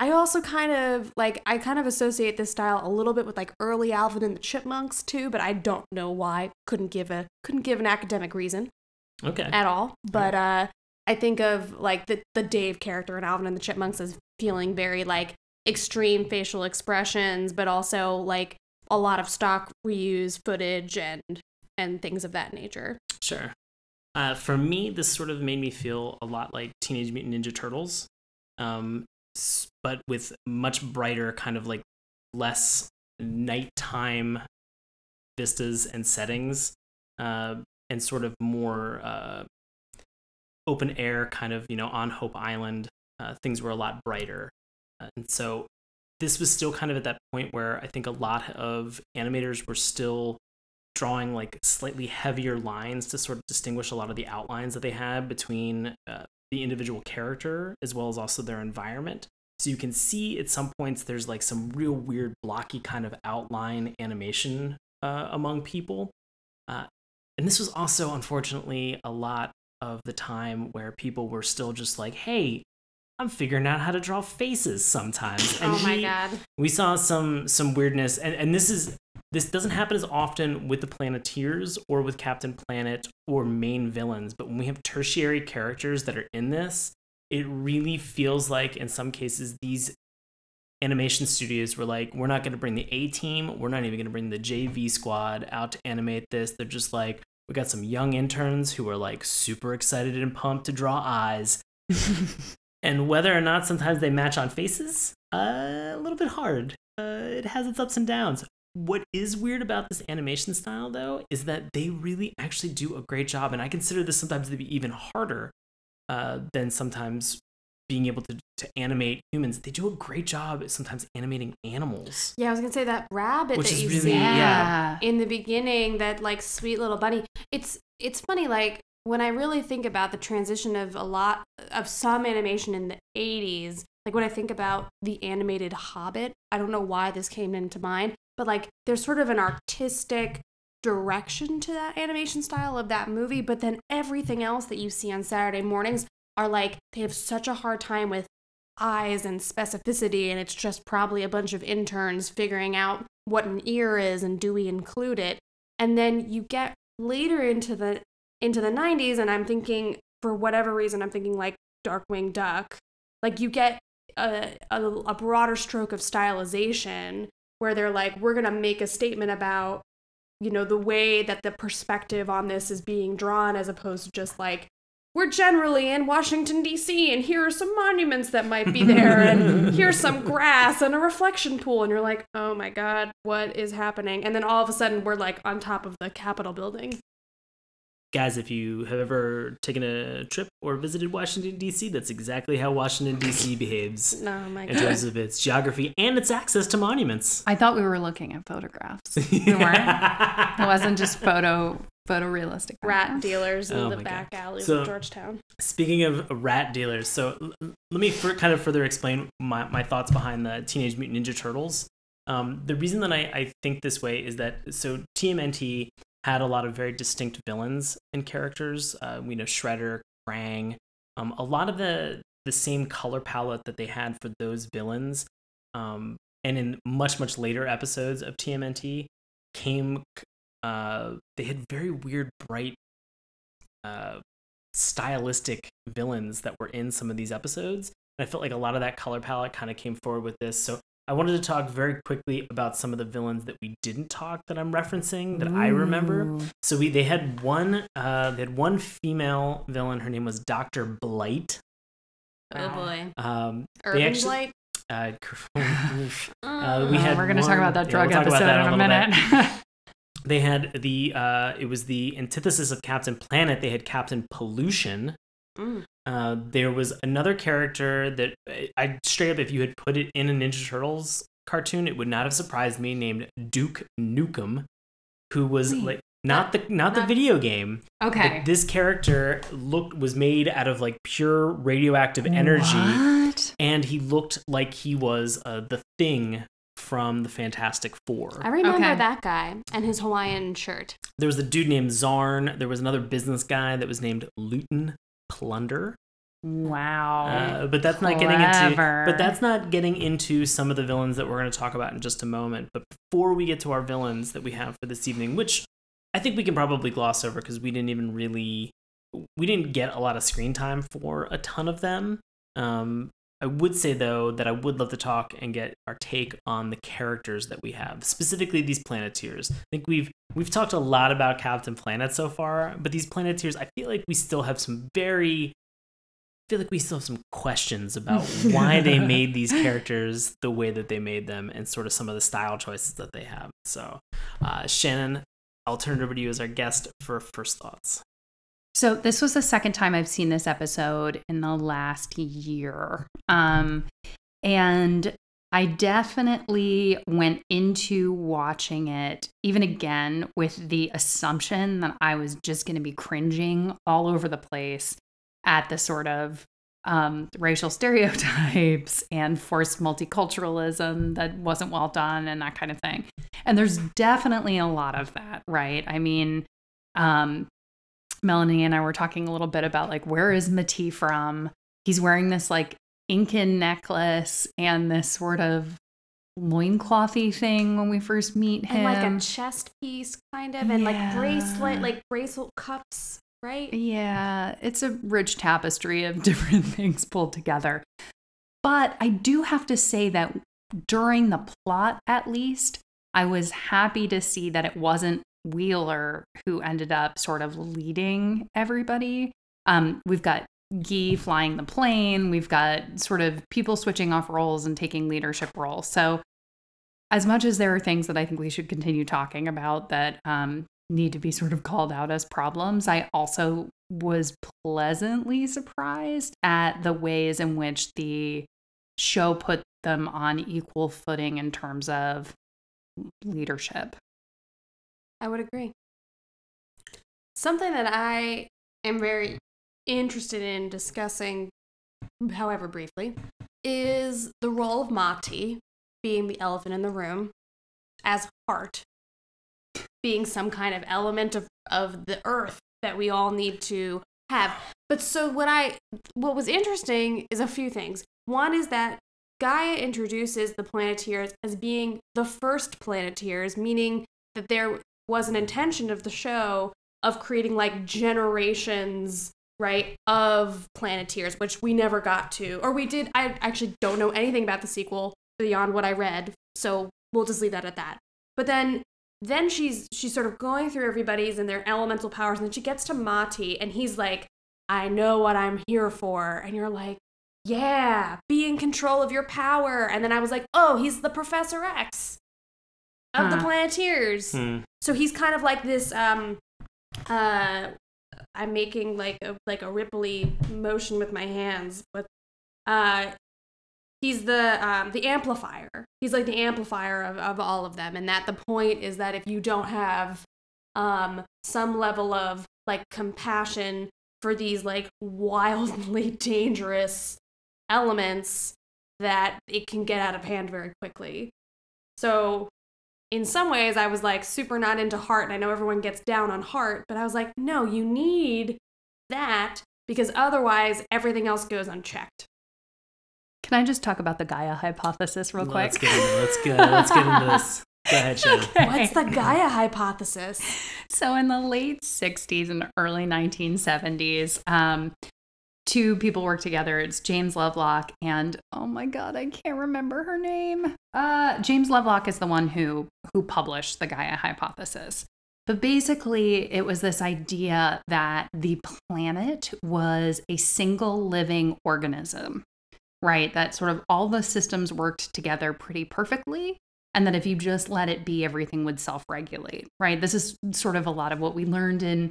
I also kind of like I kind of associate this style a little bit with like early Alvin and the Chipmunks too, but I don't know why. Couldn't give a couldn't give an academic reason Okay. at all. But uh I think of like the the Dave character in Alvin and the Chipmunks as feeling very like extreme facial expressions, but also like a lot of stock reuse footage and and things of that nature. Sure. Uh, for me, this sort of made me feel a lot like Teenage Mutant Ninja Turtles, um, but with much brighter, kind of like less nighttime vistas and settings, uh, and sort of more uh, open air, kind of, you know, on Hope Island. Uh, things were a lot brighter. Uh, and so this was still kind of at that point where I think a lot of animators were still drawing like slightly heavier lines to sort of distinguish a lot of the outlines that they had between uh, the individual character as well as also their environment. So you can see at some points there's like some real weird blocky kind of outline animation uh, among people. Uh, and this was also unfortunately a lot of the time where people were still just like, hey, I'm figuring out how to draw faces sometimes. And oh my he- god. we saw some some weirdness and, and this is this doesn't happen as often with the planeteers or with captain planet or main villains but when we have tertiary characters that are in this it really feels like in some cases these animation studios were like we're not going to bring the a team we're not even going to bring the jv squad out to animate this. They're just like we got some young interns who are like super excited and pumped to draw eyes. And whether or not sometimes they match on faces uh, a little bit hard. Uh, it has its ups and downs what is weird about this animation style though is that they really actually do a great job and i consider this sometimes to be even harder uh, than sometimes being able to, to animate humans they do a great job at sometimes animating animals Yeah, I was gonna say that rabbit Which that is you really- see yeah. in the beginning, that like sweet little bunny. It's it's funny, like when I really think about the transition of a lot of some animation in the '80s. Like when I think about the animated Hobbit, I don't know why this came into mind, but like there's sort of an artistic direction to that animation style of that movie, but then everything else that you see on Saturday mornings are like they have such a hard time with eyes and specificity and it's just probably a bunch of interns figuring out what an ear is and do we include it. And then you get later into the into the 90s and i'm thinking for whatever reason i'm thinking like darkwing duck. Like you get a, a, a broader stroke of stylization where they're like we're going to make a statement about you know the way that the perspective on this is being drawn as opposed to just like we're generally in Washington, D.C., and here are some monuments that might be there, and here's some grass and a reflection pool. And you're like, oh my God, what is happening? And then all of a sudden, we're like on top of the Capitol building. Guys, if you have ever taken a trip or visited Washington, D.C., that's exactly how Washington, D.C. behaves Oh my in terms of its geography and its access to monuments. I thought we were looking at photographs. We weren't. It wasn't just photo photorealistic. Rat dealers in Oh the back God. alleys So- of Georgetown. Speaking of rat dealers, so l- l- let me fur kind of further explain my, my thoughts behind the Teenage Mutant Ninja Turtles. Um, the reason that I, I think this way is that so TMNT had a lot of very distinct villains and characters. Uh, we know Shredder, Krang, um, a lot of the the same color palette that they had for those villains, um, and in much much later episodes of TMNT came. Uh, they had very weird, bright uh, stylistic villains that were in some of these episodes. And I felt like a lot of that color palette kind of came forward with this. So I wanted to talk very quickly about some of the villains that we didn't talk that I'm referencing that I remember. So we they had one uh, they had one female villain. Her name was Doctor Blight. Oh boy. Um, Urban actually- Blight. uh, Uh, we Oh, had we're going to talk about that yeah, drug we'll episode that in a little bit. minute. they had the uh, it was the antithesis of Captain Planet. They had Captain Pollution. Mm. Uh, there was another character that I straight up, if you had put it in a Ninja Turtles cartoon, it would not have surprised me. Named Duke Nukem, who was Wait, like not the not the video game. okay. But this character looked was made out of like pure radioactive energy, What? and he looked like he was uh, the thing from the Fantastic Four. I remember Okay. that guy and his Hawaiian shirt. There was a dude named Zarm. There was another business guy that was named Looten Plunder. Wow. Uh, but that's not getting into. But that's not getting into some of the villains that we're going to talk about in just a moment. But before we get to our villains that we have for this evening, which I think we can probably gloss over because we didn't even really, we didn't get a lot of screen time for a ton of them. Um, I would say though that I would love to talk and get our take on the characters that we have, specifically these Planeteers. I think we've we've talked a lot about Captain Planet so far, but these Planeteers, I feel like we still have some very I feel like we still have some questions about why they made these characters the way that they made them and sort of some of the style choices that they have. So, uh, Shannon, I'll turn it over to you as our guest for first thoughts. So this was the second time I've seen this episode in the last year. Um and I definitely went into watching it even again with the assumption that I was just going to be cringing all over the place at the sort of um, racial stereotypes and forced multiculturalism that wasn't well done and that kind of thing. And there's definitely a lot of that, right? I mean, um, Melanie and I were talking a little bit about like where is Mati from? He's wearing this like Incan necklace and this sort of loinclothy thing when we first meet him. And like a chest piece, kind of, and like bracelet, like bracelet cups, right? Yeah, it's a rich tapestry of different things pulled together. But I do have to say that during the plot, at least, I was happy to see that it wasn't Wheeler who ended up sort of leading everybody. Um, we've got Gi flying the plane, we've got sort of people switching off roles and taking leadership roles. So, as much as there are things that I think we should continue talking about that um, need to be sort of called out as problems, I also was pleasantly surprised at the ways in which the show put them on equal footing in terms of leadership. I would agree. Something that I am very interested in discussing, however briefly, is the role of Mati being the elephant in the room as heart, being some kind of element of, of the earth that we all need to have. But so what I what was interesting is a few things. One is that Gaia introduces the Planeteers as being the first Planeteers, meaning that there was an intention of the show of creating like generations right of planeteers which we never got to or we did i actually don't know anything about the sequel beyond what i read so we'll just leave that at that but then then she's she's sort of going through everybody's and their elemental powers and then she gets to mati and he's like I know what I'm here for. And you're like, yeah, be in control of your power. And then I was like, oh, he's the Professor X of the Planeteers. Hmm. So he's kind of like this. Um, uh, I'm making like a like a ripply motion with my hands, but uh, he's the um, the amplifier. He's like the amplifier of, of all of them, and that the point is that if you don't have um, some level of like compassion for these like wildly dangerous elements, that it can get out of hand very quickly. So in some ways I was like super not into heart and I know everyone gets down on heart, but I was like, no, you need that because otherwise everything else goes unchecked. Can I just talk about the Gaia hypothesis real quick? Let's get into let's go. Let's get into this. Go ahead, Shannon. Okay. What's the Gaia hypothesis? So, in the late 60s and early 1970s, um, two people work together. It's James Lovelock and oh my god, I can't remember her name. Uh, James Lovelock is the one who who published the Gaia hypothesis. But basically, it was this idea that the planet was a single living organism, right? That sort of all the systems worked together pretty perfectly and that if you just let it be everything would self-regulate right this is sort of a lot of what we learned in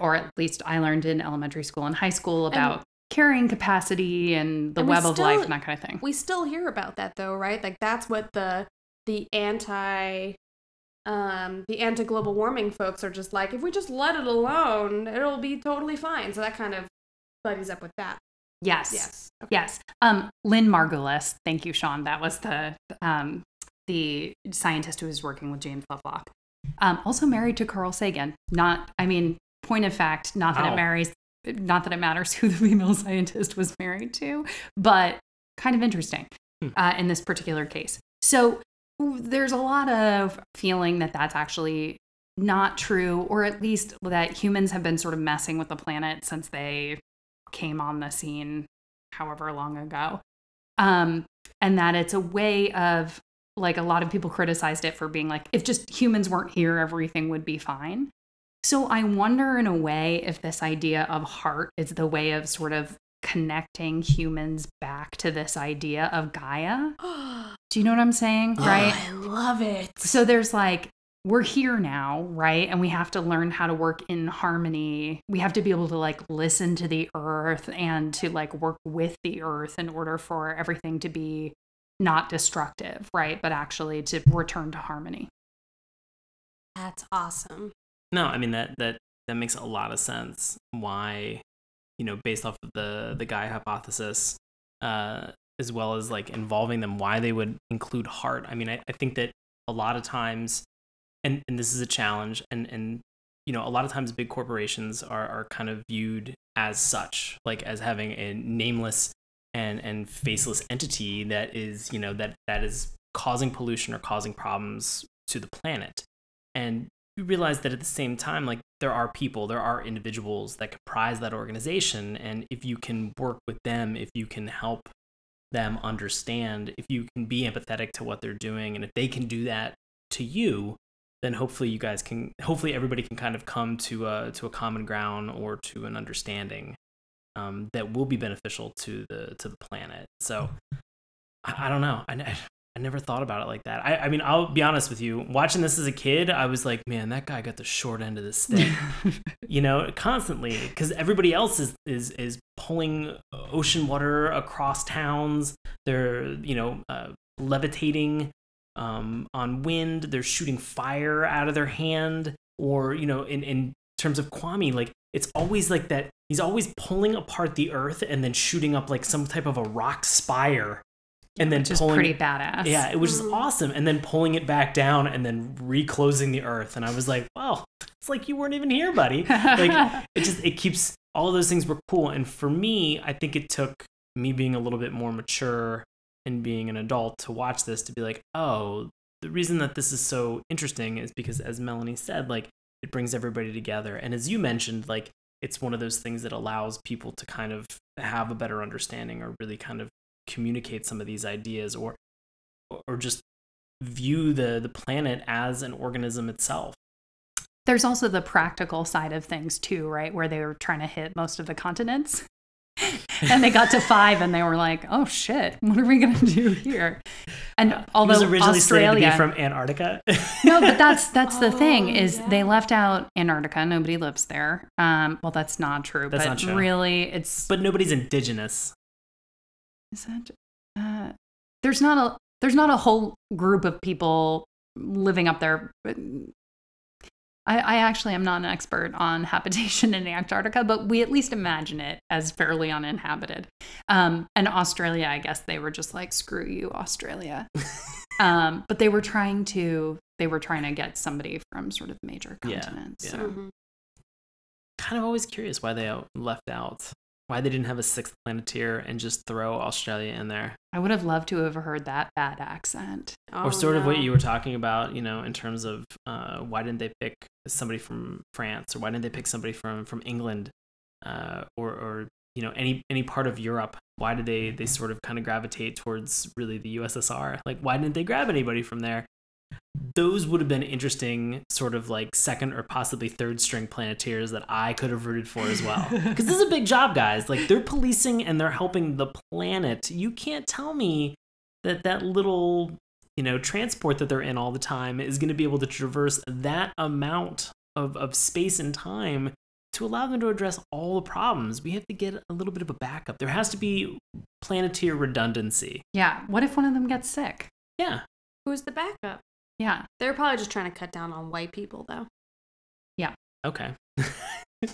or at least i learned in elementary school and high school about carrying capacity and the And we web of still- life and that kind of thing We still hear about that though, right? Like that's what the the anti um the anti global warming folks are just like if we just let it alone, it'll be totally fine. So that kind of buddies up with that. yes Yes. Okay. yes um lynn margulis thank you sean that was the um the scientist who was working with james lovelock um also married to carl sagan not i mean point of fact not that it marries not that it matters who the female scientist was married to but kind of interesting Hmm. uh, in this particular case so there's a lot of feeling that that's actually not true or at least that humans have been sort of messing with the planet since they came on the scene however long ago. Um, and that it's a way of like a lot of people criticized it for being like, if just humans weren't here, everything would be fine. So I wonder in a way if this idea of heart is the way of sort of connecting humans back to this idea of Gaia. Do you know what I'm saying? Oh, right? I love it. So there's like, we're here now, right? And we have to learn how to work in harmony. We have to be able to like listen to the earth and to like work with the earth in order for everything to be not destructive, right? But actually to return to harmony. That's awesome. No, I mean that that that makes a lot of sense. Why, you know, based off of the the Gaia hypothesis, uh, as well as like involving them, why they would include heart. I mean, I, I think that a lot of times, and and this is a challenge, and and you know, a lot of times big corporations are are kind of viewed as such, like as having a nameless and and faceless entity that is, you know, that that is causing pollution or causing problems to the planet. And you realize that at the same time, like there are people, there are individuals that comprise that organization. And if you can work with them, if you can help them understand, if you can be empathetic to what they're doing, and if they can do that to you, then hopefully you guys can, hopefully everybody can kind of come to a, to a common ground or to an understanding um, that will be beneficial to the, to the planet. So I, I don't know. I, I never thought about it like that. I, I mean, I'll be honest with you. Watching this as a kid, I was like, man, that guy got the short end of the stick. you know, constantly because everybody else is is is pulling ocean water across towns. They're you know uh, levitating um, on wind. They're shooting fire out of their hand, or you know, in in terms of Kwame, like it's always like that. He's always pulling apart the earth and then shooting up like some type of a rock spire, and then Which is pulling pretty badass. yeah, it was just Mhm. awesome. And then pulling it back down and then reclosing the earth. And I was like, wow, it's like you weren't even here, buddy. Like it just it keeps all of those things were cool. And for me, I think it took me being a little bit more mature and being an adult to watch this to be like, oh, the reason that this is so interesting is because as Melanie said, like it brings everybody together. And as you mentioned, like it's one of those things that allows people to kind of have a better understanding or really kind of communicate some of these ideas or or just view the the planet as an organism itself. There's also the practical side of things too, right? Where they were trying to hit most of the continents. and they got to five and they were like, oh shit, what are we going to do here? And although he was originally slated to Australia, be from Antarctica. no, but that's that's the thing Oh, is yeah. they left out Antarctica. Nobody lives there. Um, well, that's not true. That's but not true. really, it's but nobody's indigenous. Is that uh, there's not a there's not a whole group of people living up there. I, I actually am not an expert on habitation in Antarctica, but we at least imagine it as fairly uninhabited. Um, and Australia, I guess they were just like, screw you, Australia. um, but they were trying to they were trying to get somebody from sort of major continents. yeah. So. Mhm. Kind of always curious why they left out, why they didn't have a sixth planeteer and just throw Australia in there. I would have loved to have heard that bad accent. Oh, or sort of what you were talking about, you know, in terms of uh, why didn't they pick somebody from France or why didn't they pick somebody from from England uh, or or you know any any part of Europe? Why did they they sort of kind of gravitate towards really the USSR? Like why didn't they grab anybody from there? Those would have been interesting, sort of like second or possibly third string planeteers that I could have rooted for as well. Because this is a big job, guys. Like they're policing and they're helping the planet. You can't tell me that that little you know transport that they're in all the time is going to be able to traverse that amount of, of space and time to allow them to address all the problems we have to get a little bit of a backup there has to be planeteer redundancy Yeah. What if one of them gets sick? yeah Who's the backup? Yeah. They're probably just trying to cut down on white people, though. Yeah. Okay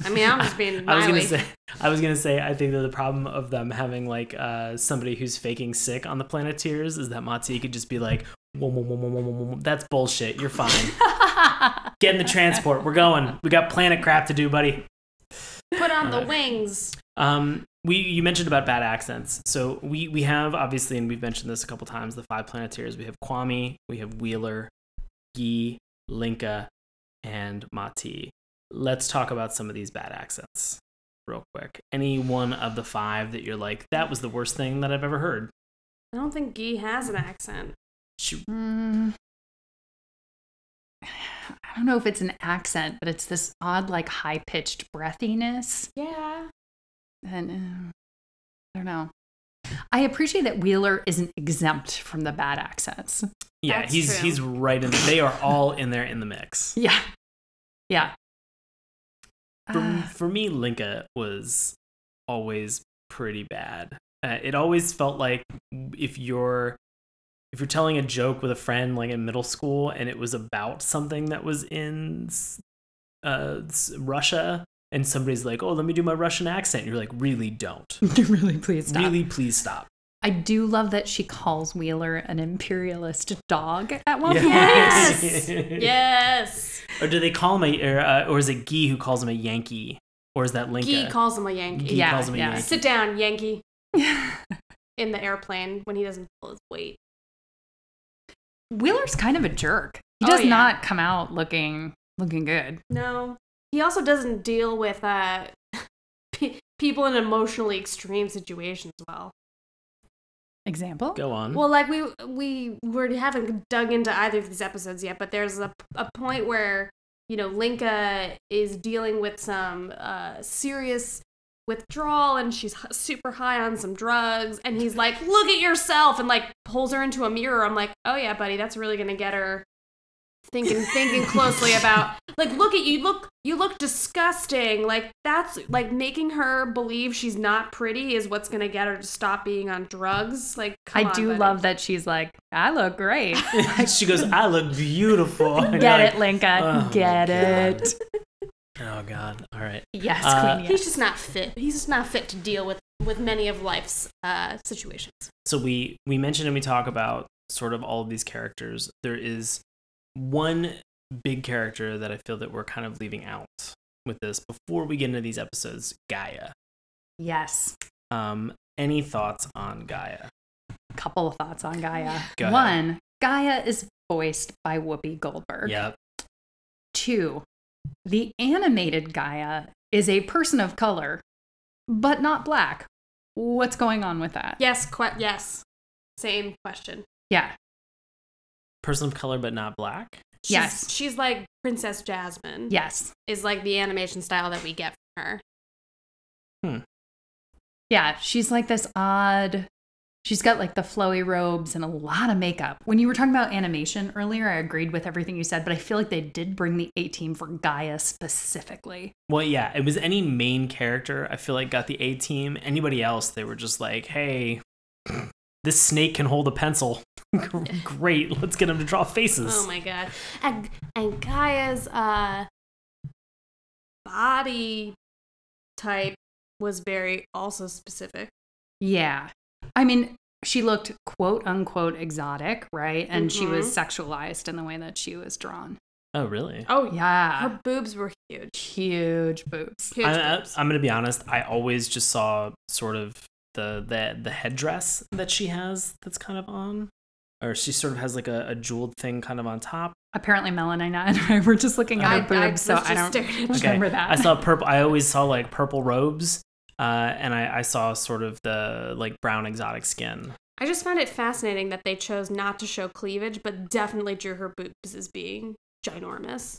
I mean, I'm just being I was gonna say, I was gonna say, I think that the problem of them having like uh, somebody who's faking sick on the Planeteers is that Matsi could just be like, whoa, whoa, whoa, whoa, whoa, whoa, whoa, "That's bullshit. You're fine. Get in the transport. We're going. We got planet crap to do, buddy." Put on the wings. Um, we you mentioned about bad accents. So we we have obviously, and we've mentioned this a couple times. The five Planeteers. We have Kwame, we have Wheeler, Gi, Linka, and Mati. Let's talk about some of these bad accents real quick. Any one of the five that you're like, that was the worst thing that I've ever heard. I don't think Gi has an accent. Shoot. Mm, I don't know if it's an accent, but it's this odd, like high pitched breathiness. Yeah. And uh, I don't know. I appreciate that Wheeler isn't exempt from the bad accents. Yeah, That's he's true. he's right in. They are all in there in the mix. Yeah. Yeah. For, Uh, for me, Linka was always pretty bad. Uh, it always felt like if you're if you're telling a joke with a friend like in middle school and it was about something that was in uh, Russia and somebody's like, "Oh, let me do my Russian accent," you're like, "Really don't. really, please stop. Really, please stop." I do love that she calls Wheeler an imperialist dog at one Yes. point. Yes. Yes. Or do they call him a, or, uh, or is it Gi who calls him a Yankee? Or is that Linka? Gi calls him a Yankee. Gi Yeah, calls him a yeah. Yankee. Sit down, Yankee, in the airplane when he doesn't pull his weight. Wheeler's kind of a jerk. He Oh, does yeah. not come out looking looking good. No. He also doesn't deal with uh, pe- people in emotionally extreme situations well. Example? Go on. Well, like we we we haven't dug into either of these episodes yet, but there's a, a point where you know Linka is dealing with some uh, serious withdrawal, and she's super high on some drugs, and he's like, "Look at yourself," and like pulls her into a mirror. I'm like, "Oh yeah, buddy, that's really gonna get her thinking thinking closely about like look at you look you look disgusting like that's like making her believe she's not pretty is what's gonna get her to stop being on drugs like come I on, do buddy. love that she's like, I look great. she goes, "I look beautiful." And you're Get like, it, Linka. "Oh Get it. Oh God! All right. Yes, Uh, Queen. he's just not fit he's just not fit to deal with with many of life's uh situations So we we mentioned and we talk about sort of all of these characters. There is one big character that I feel that we're kind of leaving out with this before we get into these episodes. Gaia. Yes. Um, any thoughts on Gaia? Couple of thoughts on Gaia. Go ahead. One, Gaia is voiced by Whoopi Goldberg. Yep. Two, the animated Gaia is a person of color, but not black. What's going on with that? yes que- yes same question Yeah. Person of color but not black. She's, Yes. she's like Princess Jasmine. Yes. is like the animation style that we get from her. Hmm. Yeah, she's like this odd. She's got like the flowy robes and a lot of makeup. When you were talking about animation earlier, I agreed with everything you said, but I feel like they did bring the A team for Gaia specifically. Well, yeah, it was any main character I feel like got the A team. Anybody else, they were just like, hey, this snake can hold a pencil. Great, let's get him to draw faces. Oh my god. And and Gaia's uh body type was very also specific. Yeah. I mean, she looked quote unquote exotic, right? And she was Mhm. sexualized in the way that she was drawn. Oh, really? Oh yeah. Yeah. Her boobs were huge. Huge boobs. Huge I, boobs. am gonna be honest. I always just saw sort of the the the headdress that she has. That's kind of on, or she sort of has like a, a jeweled thing kind of on top. Apparently, Melanina and I were just looking at I- her I boobs, so I don't Okay. remember that. I saw purple. I always saw like purple robes, uh, and I, I saw sort of the like brown exotic skin. I just found it fascinating that they chose not to show cleavage, but definitely drew her boobs as being ginormous.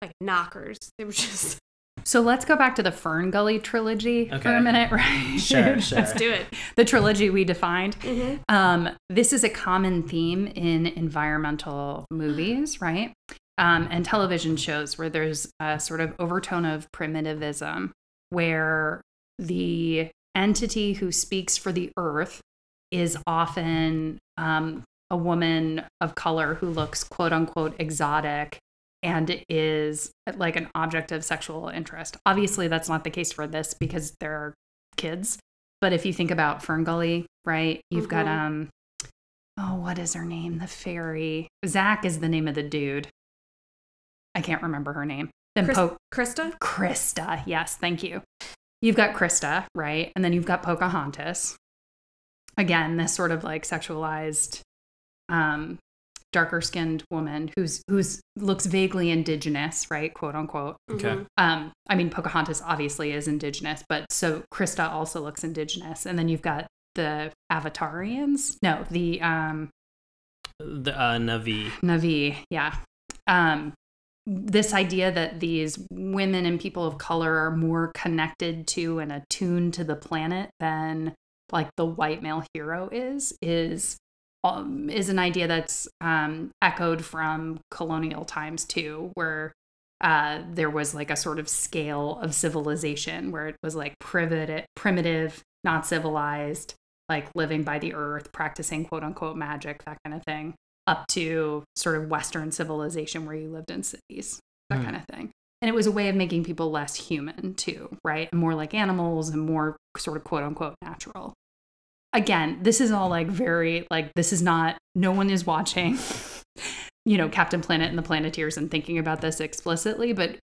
Like knockers. They were just So let's go back to the Fern Gully trilogy for a minute, right? Sure, sure. let's do it. the trilogy we defined. Mhm. Um, this is a common theme in environmental movies, right? Um, and television shows where there's a sort of overtone of primitivism, where the entity who speaks for the earth is often um, a woman of color who looks quote unquote exotic and is like an object of sexual interest. Obviously, that's not the case for this because they're kids. But if you think about Fern Gully, right, you've got Mhm. um, oh, what is her name? The fairy Zak is the name of the dude. I can't remember her name. Then Chris- po- Crysta? Crysta. Yes, thank you. You've got Crysta, right? And then you've got Pocahontas. Again, this sort of like sexualized, um, darker skinned woman who's who's looks vaguely indigenous, right? Quote unquote. Okay. Mhm. Um, I mean, Pocahontas obviously is indigenous, but so Crysta also looks indigenous. And then you've got the Avatarians. No, the um, The uh, Navi. Navi, yeah. Um, this idea that these women and people of color are more connected to and attuned to the planet than like the white male hero is is um, is an idea that's um, echoed from colonial times too, where uh, there was like a sort of scale of civilization where it was like primitive, primitive, not civilized, like living by the earth, practicing quote unquote magic, that kind of thing up to sort of Western civilization where you lived in cities, that Hmm. kind of thing. And it was a way of making people less human too, right? And more like animals and more sort of quote unquote natural. Again, this is all like very, like, this is not, no one is watching, you know, Captain Planet and the Planeteers and thinking about this explicitly, but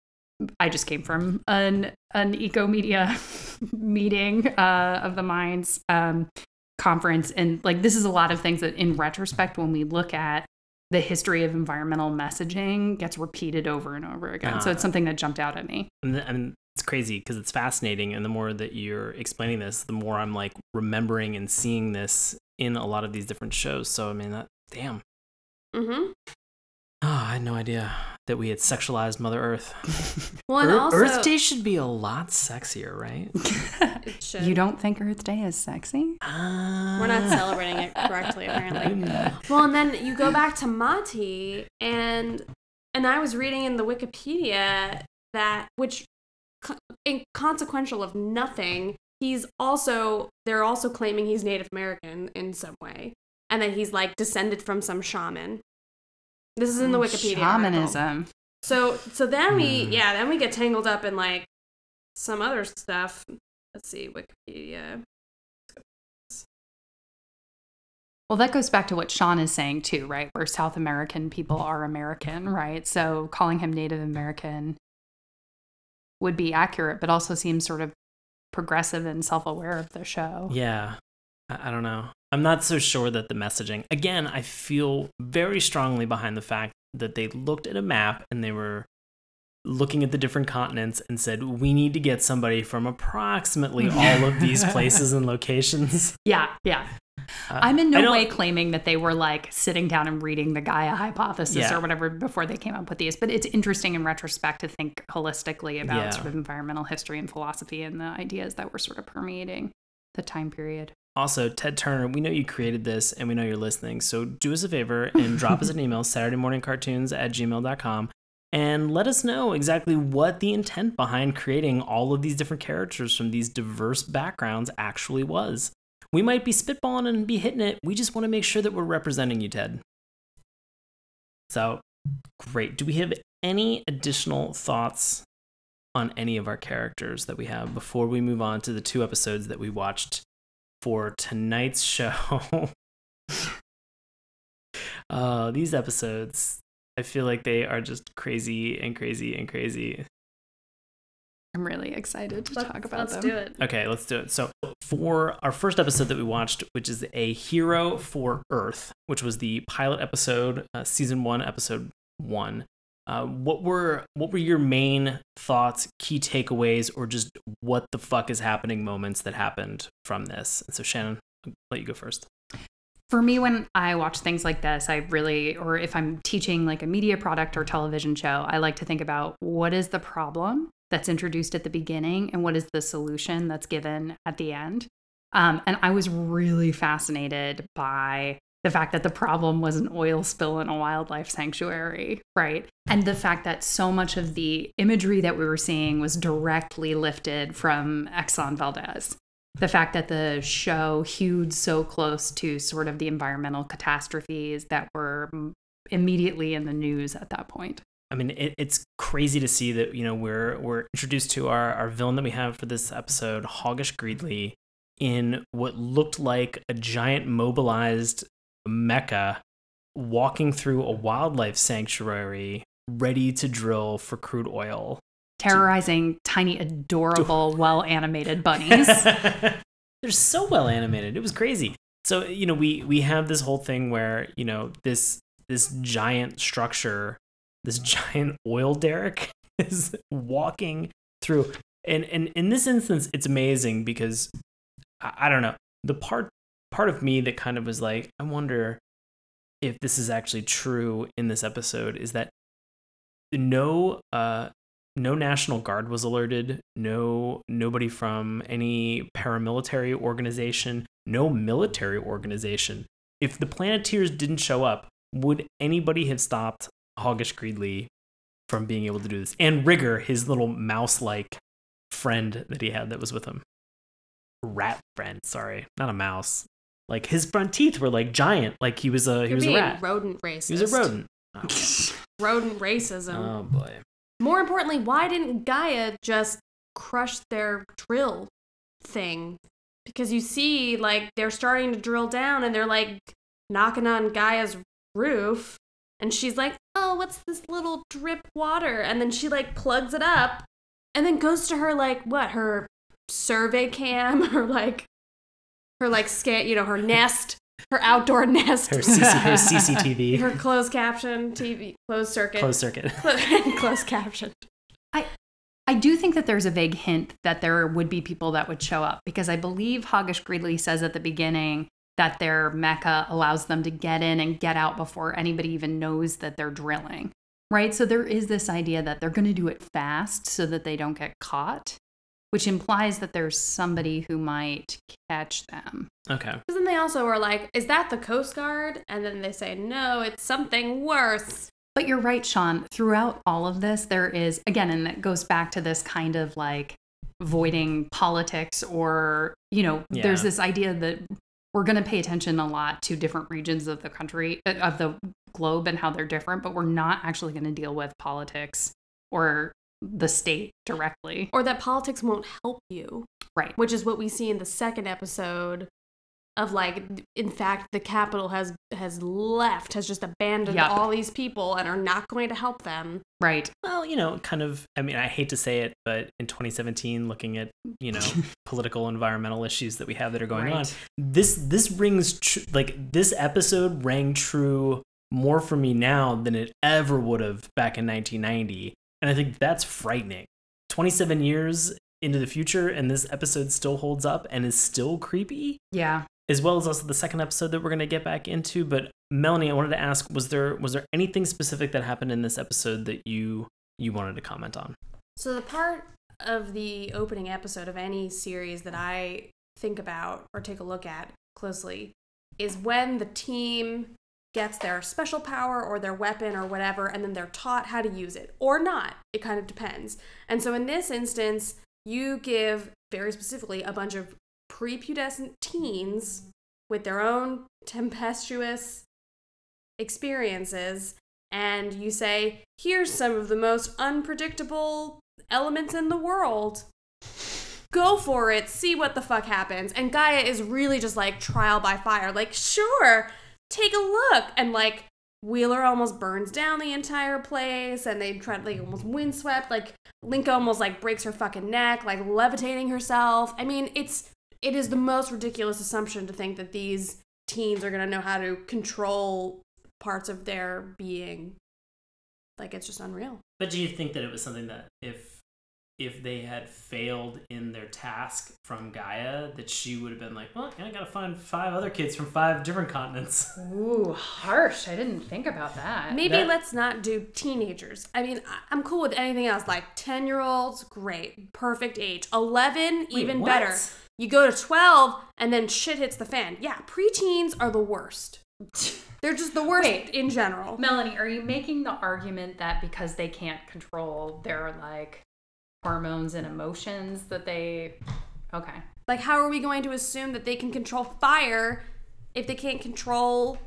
I just came from an, an eco media meeting uh, of the minds. Um, conference and like this is a lot of things that in retrospect when we look at the history of environmental messaging gets repeated over and over again so Ah. it's something that jumped out at me And, th- and it's crazy because it's fascinating. And the more that you're explaining this, the more I'm like remembering and seeing this in a lot of these different shows. So, I mean, that, damn. Mm Mhm. Oh, I had no idea that we had sexualized Mother Earth. Well, and Earth, also Earth Day should be a lot sexier, right? It should. you don't think earth day is sexy Uh, We're not celebrating it correctly, apparently. Well, and then you go back to Mati, and and I was reading in the Wikipedia that which co- inconsequential of nothing. He's also they're also claiming he's Native American in some way, and that he's like descended from some shaman. This is in the Wikipedia. article. shamanism So so then we Hmm. yeah then we get tangled up in like some other stuff. Let's see Wikipedia. well that goes back to what sean is saying too right where south american people are american right so calling him native american would be accurate but also seems sort of progressive and self-aware of the show Yeah. I, I don't know. I'm not so sure that the messaging, again, I feel very strongly behind the fact that they looked at a map and they were looking at the different continents and said, we need to get somebody from approximately all of these places and locations. yeah yeah Uh, I'm in no way claiming that they were like sitting down and reading the Gaia hypothesis Yeah. or whatever before they came up with these, but it's interesting in retrospect to think holistically about Yeah. sort of environmental history and philosophy and the ideas that were sort of permeating the time period. Also, Ted Turner, we know you created this and we know you're listening. So do us a favor and drop us an email, Saturday morning cartoons at gmail.com, and let us know exactly what the intent behind creating all of these different characters from these diverse backgrounds actually was. We might be spitballing and be hitting it. We just want to make sure that we're representing you, Ted. So, great. Do we have any additional thoughts on any of our characters that we have before we move on to the two episodes that we watched for tonight's show. uh, these episodes, I feel like they are just crazy and crazy and crazy. I'm really excited to Let's, talk about let's them. do it. Okay, let's do it. So, for our first episode that we watched, which is A Hero for Earth, which was the pilot episode, uh, season one, episode one. Uh, what were what were your main thoughts, key takeaways, or just what the fuck is happening moments that happened from this? And so, Shannon, I'll let you go first. for me when i watch things like this i really or if i'm teaching like a media product or television show i like to think about what is the problem that's introduced at the beginning and what is the solution that's given at the end. Um, and i was really fascinated by the fact that the problem was an oil spill in a wildlife sanctuary right? And the fact that so much of the imagery that we were seeing was directly lifted from exxon valdez. The fact that the show hewed so close to sort of the environmental catastrophes that were mm, immediately in the news at that point. I mean, it, it's crazy to see that you know we're we're introduced to our our villain that we have for this episode, Hoggish Greedly, in what looked like a giant mobilized mecha walking through a wildlife sanctuary, ready to drill for crude oil. Terrorizing tiny, adorable, well animated bunnies. They're so well animated. It was crazy. So you know, we we have this whole thing where you know this this giant structure, this giant oil derrick is walking through, and and in this instance, it's amazing because I, I don't know. The part part of me that kind of was like, I wonder if this is actually true in this episode is that no uh no national guard was alerted no nobody from any paramilitary organization no military organization. If the planeteers didn't show up would anybody have stopped hoggish greedly from being able to do this. And rigger his little mouse like friend that he had that was with him. Rat friend sorry. Not a mouse. Like his front teeth were like giant. Like he was a he You're was a rat. rodent racist. he was a rodent. Oh, Rodent racism. oh boy. More importantly, why didn't Gaia just crush their drill thing? Because you see, like, they're starting to drill down and they're like knocking on Gaia's roof. And she's like, oh, what's this little drip water? And then she like plugs it up and then goes to her, like, what, her survey cam or like her, like, scan, you know, her nest, her outdoor nest, her, CC, her cctv her closed caption TV, closed circuit, closed circuit closed caption. I I do think that there's a vague hint that there would be people that would show up because I believe Hoggish Greedly says at the beginning that their mecha allows them to get in and get out before anybody even knows that they're drilling. Right? So there is this idea that they're going to do it fast so that they don't get caught, which implies that there's somebody who might catch them. okay Because then they also are like, is that the Coast Guard? And then they say, no, it's something worse. But you're right, Sean. Throughout all of this, there is, again, and that goes back to this kind of like voiding politics, or, you know, Yeah. there's this idea that we're going to pay attention a lot to different regions of the country, uh, of the globe, and how they're different, but we're not actually going to deal with politics or the state directly. Or that politics won't help you, Right. which is what we see in the second episode of like, in fact, the capital has has left, has just abandoned Yup. all these people and are not going to help them. Right. well you know kind of i mean i hate to say it but in 2017 looking at you know political environmental issues that we have that are going on this this rings tr- like this episode rang true more for me now than it ever would have back in 1990 and i think that's frightening 27 years into the future and this episode still holds up and is still creepy Yeah. As well as also the second episode that we're going to get back into. But Melanie, I wanted to ask was there was there anything specific that happened in this episode that you you wanted to comment on? So the part of the opening episode of any series that I think about or take a look at closely is when the team gets their special power or their weapon or whatever and then they're taught how to use it or not. It kind of depends. And so in this instance, you give very specifically a bunch of prepubescent teens with their own tempestuous experiences and you say, here's some of the most unpredictable elements in the world. Go for it, see what the fuck happens. And Gaia is really just like trial by fire. Like, sure, take a look. And like, Wheeler almost burns down the entire place, and they try like almost windswept. Like Linka almost like breaks her fucking neck, like levitating herself. I mean, it's it is the most ridiculous assumption to think that these teens are gonna know how to control parts of their being. Like it's just unreal. But do you think that it was something that if if they had failed in their task from Gaia, that she would have been like, well, I gotta find five other kids from five different continents. Ooh, harsh. I didn't think about that. Maybe That- let's not do teenagers. I mean, I- I'm cool with anything else. Like 10 year olds, great. Perfect age. 11, even what? better. You go to 12, and then shit hits the fan. Yeah, preteens are the worst. They're just the worst Wait. in general. Melanie, are you making the argument that because they can't control their like hormones and emotions that they Okay. Like, how are we going to assume that they can control fire if they can't control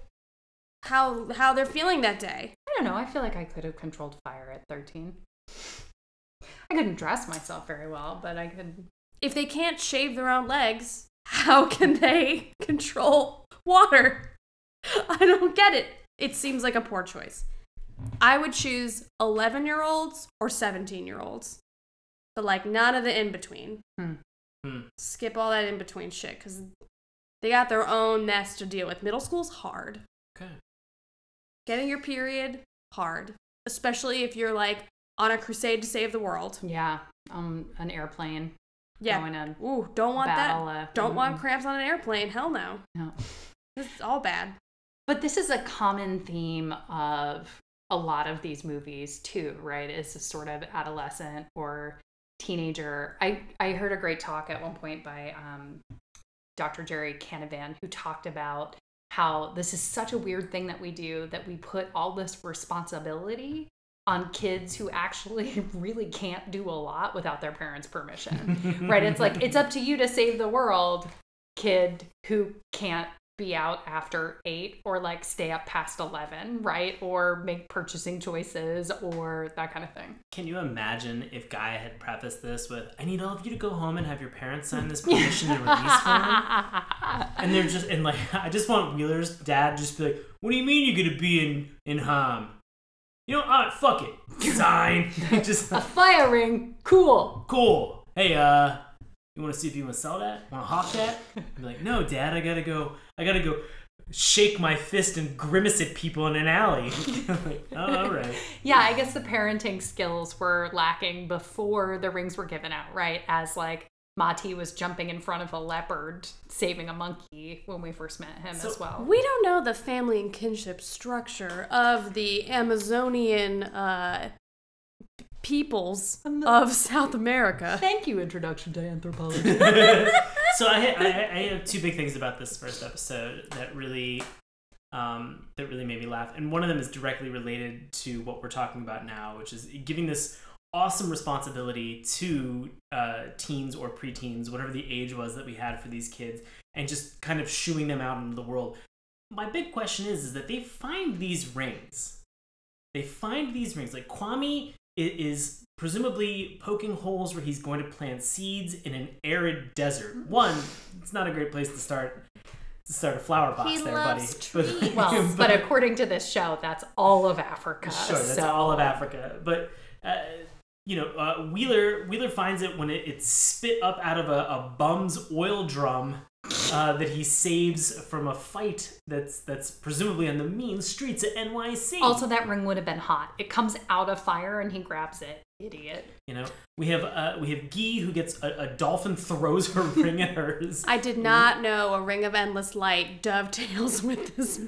how how they're feeling that day? I don't know. I feel like I could have controlled fire at 13. I couldn't dress myself very well, but I could If they can't shave their own legs, how can they control water? I don't get it. It seems like a poor choice. I would choose 11 year olds or 17 year olds, but like none of the in between. Hmm. Hmm. Skip all that in between shit because they got their own mess to deal with. Middle school's hard. Okay. Getting your period, hard. Especially if you're like on a crusade to save the world. yeah, um an airplane Yeah. going in. Ooh, don't want Battle, that. uh, don't want mm-mm. cramps on an airplane. Hell no. No. This is all bad. But this is a common theme of a lot of these movies too, right? Is a sort of adolescent or teenager. I I heard a great talk at one point by um, Dr. Gerry Canavan who talked about how this is such a weird thing that we do that we put all this responsibility on kids who actually really can't do a lot without their parents' permission. right? It's like it's up to you to save the world, kid who can't be out after eight or like stay up past 11, right? Or make purchasing choices or that kind of thing. Can you imagine if Guy had prefaced this with, I need all of you to go home and have your parents sign this permission and release form? And they're just, and like, I just want Wheeler's dad just be like, what do you mean you're gonna be in, in Ham? You know, alright, fuck it. Sign. just, A fire ring, cool. cool. Hey, uh, you wanna see if you wanna sell that? Wanna hawk that? I'd be like, no, dad, I gotta go, I gotta go shake my fist and grimace at people in an alley. like, oh, alright. Yeah, I guess the parenting skills were lacking before the rings were given out, right? As like Mati was jumping in front of a leopard, saving a monkey when we first met him So as well. We don't know the family and kinship structure of the Amazonian uh, peoples of South America. Thank you, Introduction to Anthropology. so I, I, I have two big things about this first episode that really um, that really made me laugh, and one of them is directly related to what we're talking about now, which is giving this awesome responsibility to uh, teens or preteens, whatever the age was that we had for these kids, and just kind of shooing them out into the world. My big question is, is that they find these rings. They find these rings. Like Kwame i- is presumably poking holes where he's going to plant seeds in an arid desert. One, it's not a great place to start to start a flower box He there, buddy. trees. well, but according to this show, that's all of Africa. Sure, that's so- all of Africa. But uh, you know, uh, Wheeler Wheeler finds it when it, it's spit up out of a, a bum's oil drum uh, that he saves from a fight that's that's presumably on the mean streets of NYC. Also, that ring would have been hot. It comes out of fire and he grabs it. Idiot. you know, we have uh, we have Gi who gets a, a dolphin throws her ring at hers. I did not know a ring of endless light dovetails with this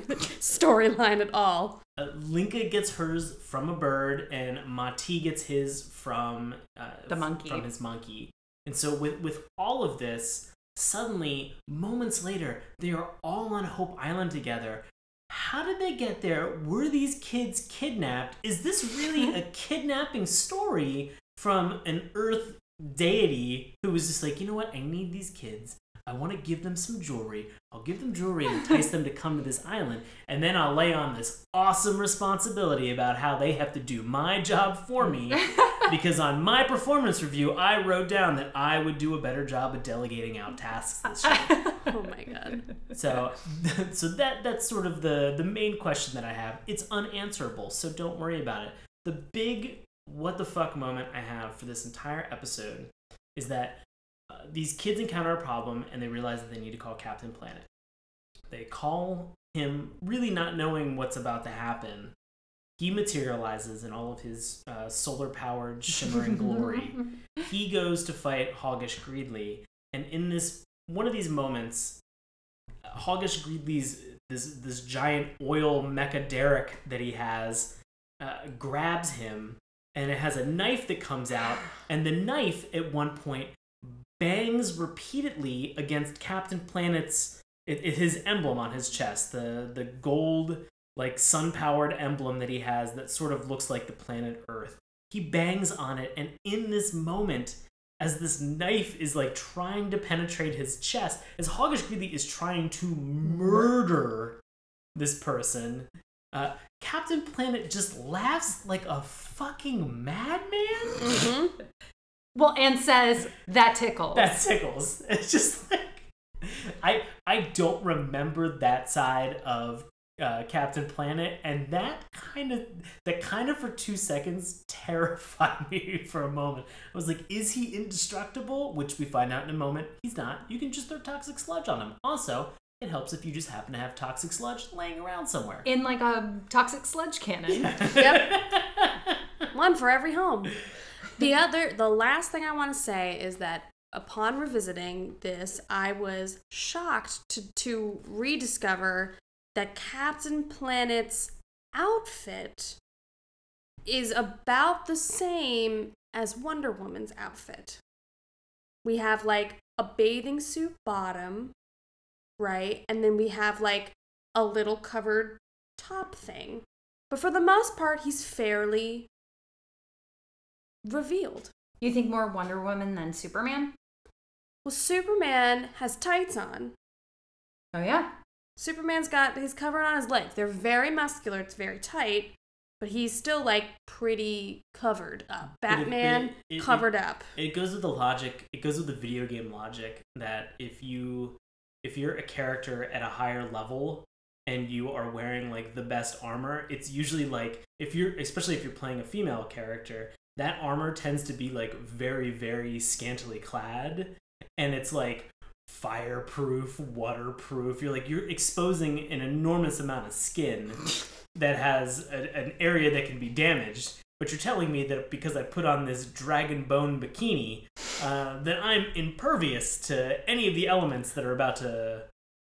storyline at all. Uh, Linka gets hers from a bird, and Mati gets his from uh, The monkey. From his monkey. And so, with with all of this, suddenly, moments later, they are all on Hope Island together. How did they get there? Were these kids kidnapped? Is this really a kidnapping story from an Earth deity who was just like, you know what? I need these kids. I want to give them some jewelry. I'll give them jewelry and entice them to come to this island. And then I'll lay on this awesome responsibility about how they have to do my job for me. because on my performance review, I wrote down that I would do a better job of delegating out tasks this year. Oh my god. So, so that that's sort of the the main question that I have. It's unanswerable, so don't worry about it. The big what the fuck moment I have for this entire episode is that uh, these kids encounter a problem and they realize that they need to call Captain Planet. They call him, really not knowing what's about to happen. He materializes in all of his uh, solar powered shimmering glory. He goes to fight Hoggish Greedly, and in this one of these moments, Hoggish Greedly's this this giant oil mecha derrick that he has uh, grabs him, and it has a knife that comes out, and the knife at one point bangs repeatedly against Captain Planet's it, it, his emblem on his chest, the the gold like sun powered emblem that he has that sort of looks like the planet Earth. He bangs on it and in this moment as this knife is like trying to penetrate his chest as hoggish greedly is trying to murder this person uh, captain planet just laughs like a fucking madman? Hmm Well, and says that tickles. that tickles. It's just like i i don't remember that side of uh, Captain Planet, and that kind of that kind of for two seconds terrified me for a moment. I was like, "Is he indestructible?" Which we find out in a moment. He's not. You can just throw toxic sludge on him. Also, it helps if you just happen to have toxic sludge laying around somewhere. in like a toxic sludge cannon. Yep. One for every home. The other, the last thing I want to say is that upon revisiting this, I was shocked to, to rediscover that Captain Planet's outfit is about the same as Wonder Woman's outfit. We have like a bathing suit bottom, right? And then we have like a little covered top thing. But for the most part, he's fairly revealed. You think more Wonder Woman than Superman? Well, Superman has tights on. Oh yeah. Superman's got he's covered on his legs. They're very muscular. It's very tight, but he's still like pretty covered up. But it- Batman it- it- covered up. it goes with the logic it goes with the video game logic that if you if you're a character at a higher level and you are wearing like the best armor it's usually like if you're especially if you're playing a female character that armor tends to be like very very scantily clad and it's like fireproof waterproof you're like you're exposing an enormous amount of skin that has a, an area that can be damaged but you're telling me that because I put on this dragon bone bikini, uh, that I'm impervious to any of the elements that are about to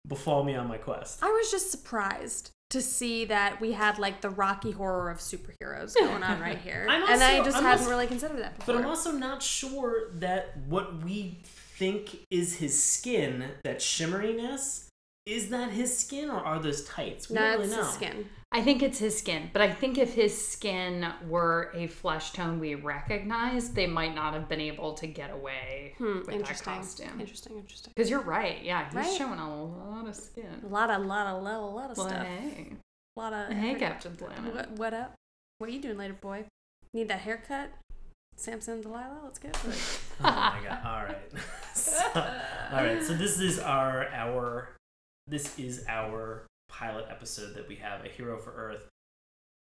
befall me on my quest. I was just surprised to see that we had like the Rocky horror of superheroes going on right here, I'm and I just I'm hadn't also- really considered that before. But I'm also not sure that what we think is his skin, that shimmeriness, is that his skin or are those tights? We no, don't it's know. his skin. I think it's his skin, but I think if his skin were a flesh tone we recognize, they might not have been able to get away Hmm, with that costume. Interesting. Interesting. Because you're right, yeah, he's Right. showing a lot of A skin. lot of, lot of, lot of, lot of Well, stuff. hey, A lot of. hey, Captain Planet. What, what up? What are you doing later, boy? Need that haircut? Samson and Delilah, let's get to it. Oh my god! All right, so, all right. So this is our our this is our pilot episode that we have a hero for Earth.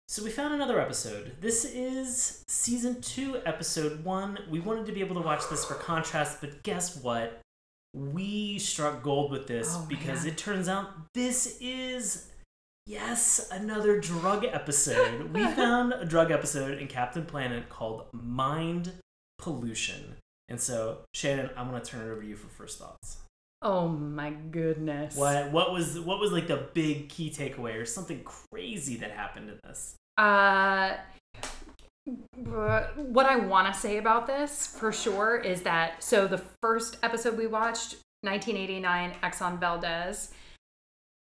So we found another episode. This is season two, episode one. We wanted to be able to watch this for contrast, but guess what? we struck gold with this Oh, because it turns out this is yes another drug episode. we found a drug episode in Captain Planet called Mind Pollution. And so, Shannon, I'm going to turn it over to you for first thoughts. Oh my goodness. What what was what was like the big key takeaway or something crazy that happened in this? Uh, what I want to say about this for sure is that so the first episode we watched, 1989, Exxon Valdez.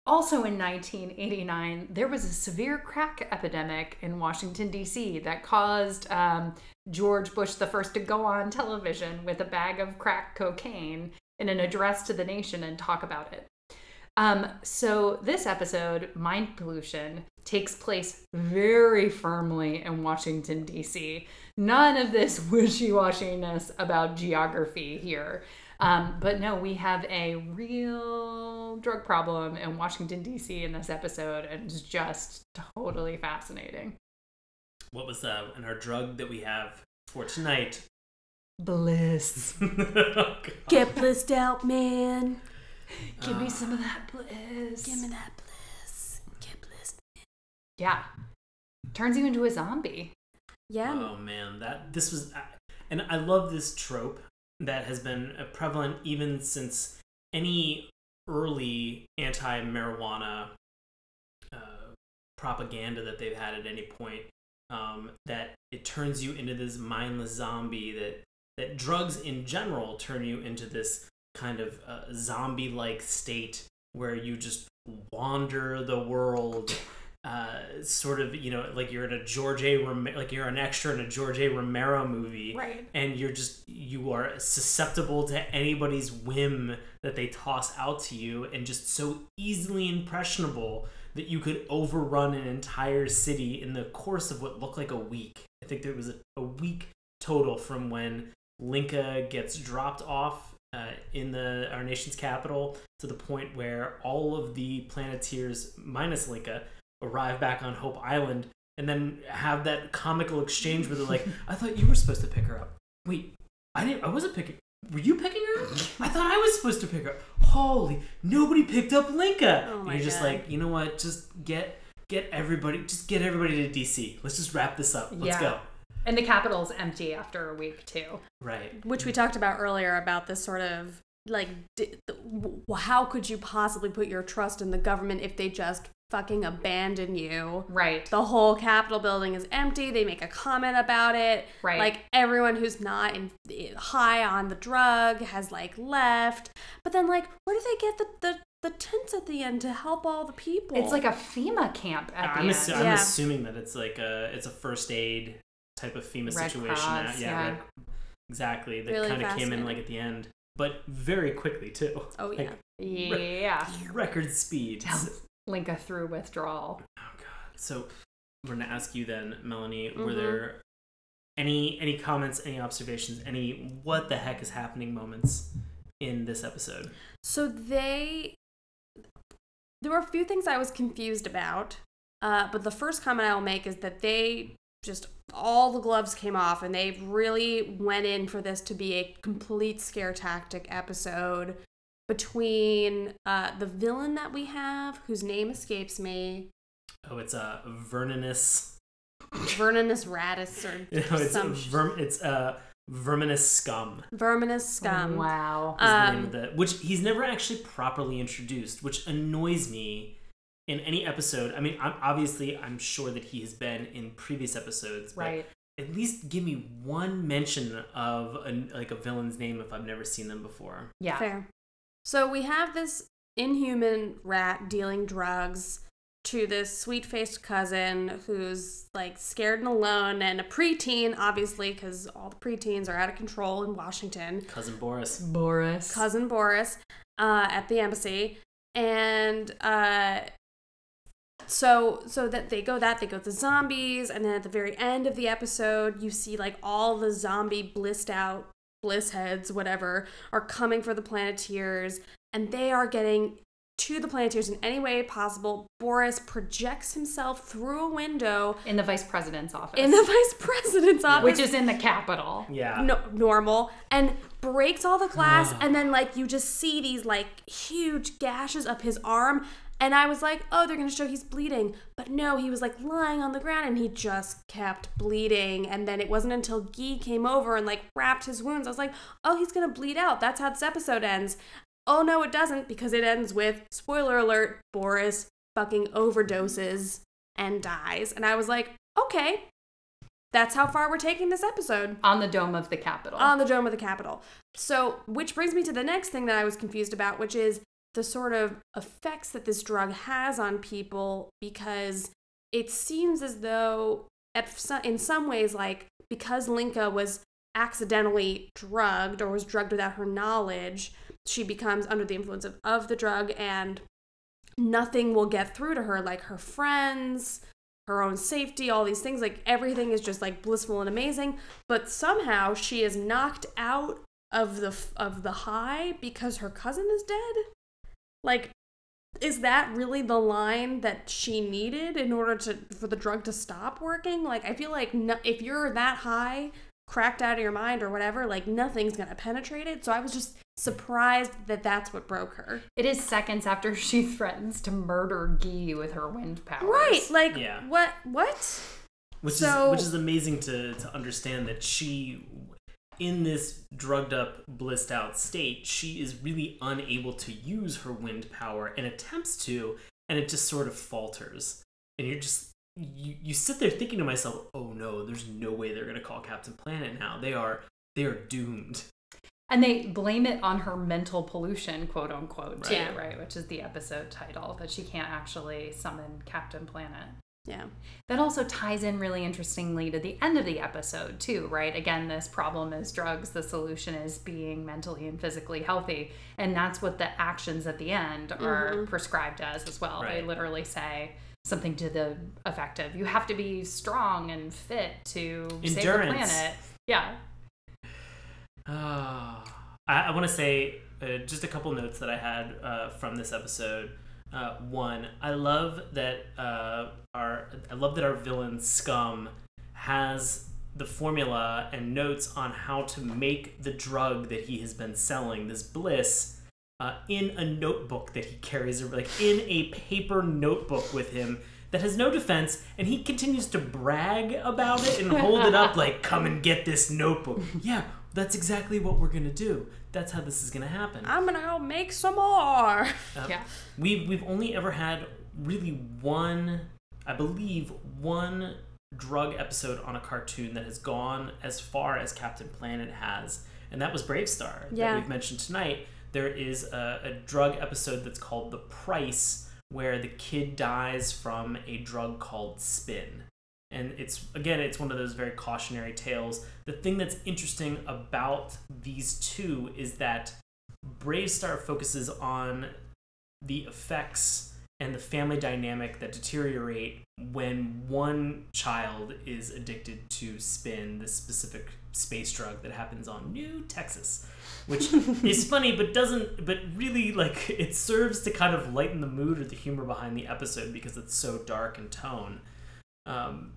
Also in 1989, there was a severe crack epidemic in Washington, D.C., that caused um, George Bush the first to go on television with a bag of crack cocaine in an address to the nation and talk about it. Um, so this episode, Mind Pollution, takes place very firmly in Washington, D.C. None of this wishy-washiness about geography here. Um, but no, we have a real drug problem in Washington, D.C. in this episode, and it's just totally fascinating. What was uh, and our drug that we have for tonight? Bliss. Oh, Get blissed out, man. Give me some of that bliss. Give me that bliss. Get blissed. Yeah. Turns you into a zombie. Yeah. Oh man, that this was, and I love this trope that has been prevalent even since any early anti-marijuana uh, propaganda that they've had at any point. Um, that it turns you into this mindless zombie. That that drugs in general turn you into this kind of uh, zombie-like state where you just wander the world uh, sort of you know like you're in a George A. Rom- like you're an extra in a George A. Romero movie, Right. and you're just you are susceptible to anybody's whim that they toss out to you, and just so easily impressionable that you could overrun an entire city in the course of what looked like a week. I think there was a, a week total from when Linka gets dropped off uh, in the our nation's capital to the point where all of the Planeteers minus Linka arrive back on Hope Island and then have that comical exchange where they're like, "I thought you were supposed to pick her up. Wait, I didn't. I wasn't picking. Were you picking her? up? I thought I was supposed to pick her. up. Holy, nobody picked up Linka. Oh and you're just God. like, you know what? Just get get everybody. Just get everybody to DC. Let's just wrap this up. Let's Yeah. go. And the capital's empty after a week, too. Right. Which we mm. talked about earlier about this sort of like, how could you possibly put your trust in the government if they just fucking abandon you? Right. The whole Capitol building is empty. They make a comment about it. Right. Like everyone who's not in, high on the drug has like left. But then like, where do they get the the, the tents at the end to help all the people? It's like a FEMA camp at I'm, end. assu- I'm Yeah. assuming that it's like a it's a first aid type of FEMA Red situation. Cross, yeah, yeah. Red- exactly. That Really kind of came in fascinating. like at the end, but very quickly too. Oh, Like, yeah. yeah. record speed. Linka through withdrawal. Oh god. So we're gonna ask you then, Melanie. Were Mhm. there any any comments, any observations, any what the heck is happening moments in this episode? So they, there were a few things I was confused about, uh, but the first comment I will make is that they just all the gloves came off and they really went in for this to be a complete scare tactic episode between uh, the villain that we have, whose name escapes me, Oh, it's a uh, Verninus. Verninus Radis or No, it's some sh- verm. It's uh, Verminous Scum. Verminous Scum. wow. is the name Um, of the which he's never actually properly introduced, which annoys me in any episode. I mean, I'm, obviously, I'm sure that he has been in previous episodes, but right. at least give me one mention of a, like a villain's name if I've never seen them before. Yeah. Fair. So we have this inhuman rat dealing drugs to this sweet faced cousin who's like scared and alone and a preteen, obviously, because all the preteens are out of control in Washington. Cousin Boris. Boris. Cousin Boris uh, at the embassy. And uh, so so that they go that they go to zombies and then at the very end of the episode you see like all the zombie blissed out bliss heads whatever are coming for the planeteers and they are getting to the Planeteers in any way possible. Boris projects himself through a window in the vice president's office, in the vice president's office, which is in the Capitol. Yeah. no, normal and breaks all the glass and then like you just see these like huge gashes up his arm and i was like oh they're gonna show he's bleeding. But no he was like lying on the ground and he just kept bleeding. And then it wasn't until Gi came over and like wrapped his wounds. I was like oh he's gonna bleed out. That's how this episode ends. Oh no it doesn't because it ends with spoiler alert boris fucking overdoses and dies. And i was like okay that's how far we're taking this episode. On the dome of the Capitol. on the dome of the Capitol. So, which brings me to the next thing that I was confused about, which is the sort of effects that this drug has on people because it seems as though, at so- in some ways, like because Linka was accidentally drugged or was drugged without her knowledge, she becomes under the influence of, of the drug and nothing will get through to her, like her friends, her own safety, all these things. Like everything is just like blissful and amazing. But somehow she is knocked out of the of the high because her cousin is dead. Like, is that really the line that she needed in order to for the drug to stop working? Like, I feel like no, if you're that high, cracked out of your mind or whatever, like nothing's gonna penetrate it. So I was just surprised that that's what broke her. it is seconds after she threatens to murder Gi with her wind powers. Right? Like, Yeah. what? What? which So- is which is amazing to to understand that she in this drugged up blissed out state she is really unable to use her wind power and attempts to and it just sort of falters and you're just you, you sit there thinking to myself oh no there's no way they're going to call captain planet now they are they are doomed And they blame it on her mental pollution, quote unquote, too, Right. right? Which is the episode title, that she can't actually summon Captain Planet. Yeah. That also ties in really interestingly to the end of the episode, too, right? Again, this problem is drugs. The solution is being mentally and physically healthy. And that's what the actions at the end are prescribed as as well. They literally say something to the effect of you have to be strong and fit to save the planet. Yeah. Ah, I, I want to say uh, just a couple notes that I had uh, from this episode. Uh, one, I love that uh, our I love that our villain Scum has the formula and notes on how to make the drug that he has been selling, this bliss, uh, in a notebook that he carries, like in a paper notebook with him that has no defense, and he continues to brag about it and hold it up like, "Come and get this notebook." yeah, that's exactly what we're gonna do. That's how this is gonna happen. I'm gonna go make some more. Uh, Yeah. We've we've only ever had really one, I believe, one drug episode on a cartoon that has gone as far as Captain Planet has, and that was BraveStarr Yeah. that we've mentioned tonight. There is a, a drug episode that's called The Price, where the kid dies from a drug called Spin. And it's again, it's one of those very cautionary tales. The thing that's interesting about these two is that BraveStarr focuses on the effects and the family dynamic that deteriorate when one child is addicted to spin, this specific space drug that happens on New Texas, which is funny but doesn't, but really like it serves to kind of lighten the mood or the humor behind the episode because it's so dark in tone. Um,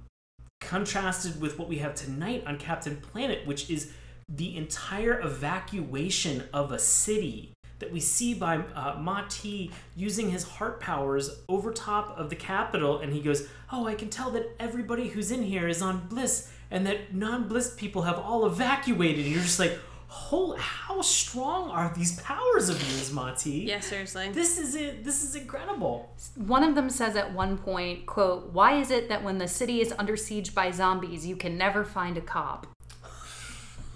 contrasted with what we have tonight on Captain Planet, which is the entire evacuation of a city that we see by uh, Mati using his heart powers over top of the capital, and he goes, "Oh, I can tell that everybody who's in here is on bliss, and that non-bliss people have all evacuated." And you're just like, "Whole, how strong are these powers of yours, Mati?" yeah, seriously. This is it. This is incredible. One of them says at one point, quote, "Why is it that when the city is under siege by zombies, you can never find a cop?"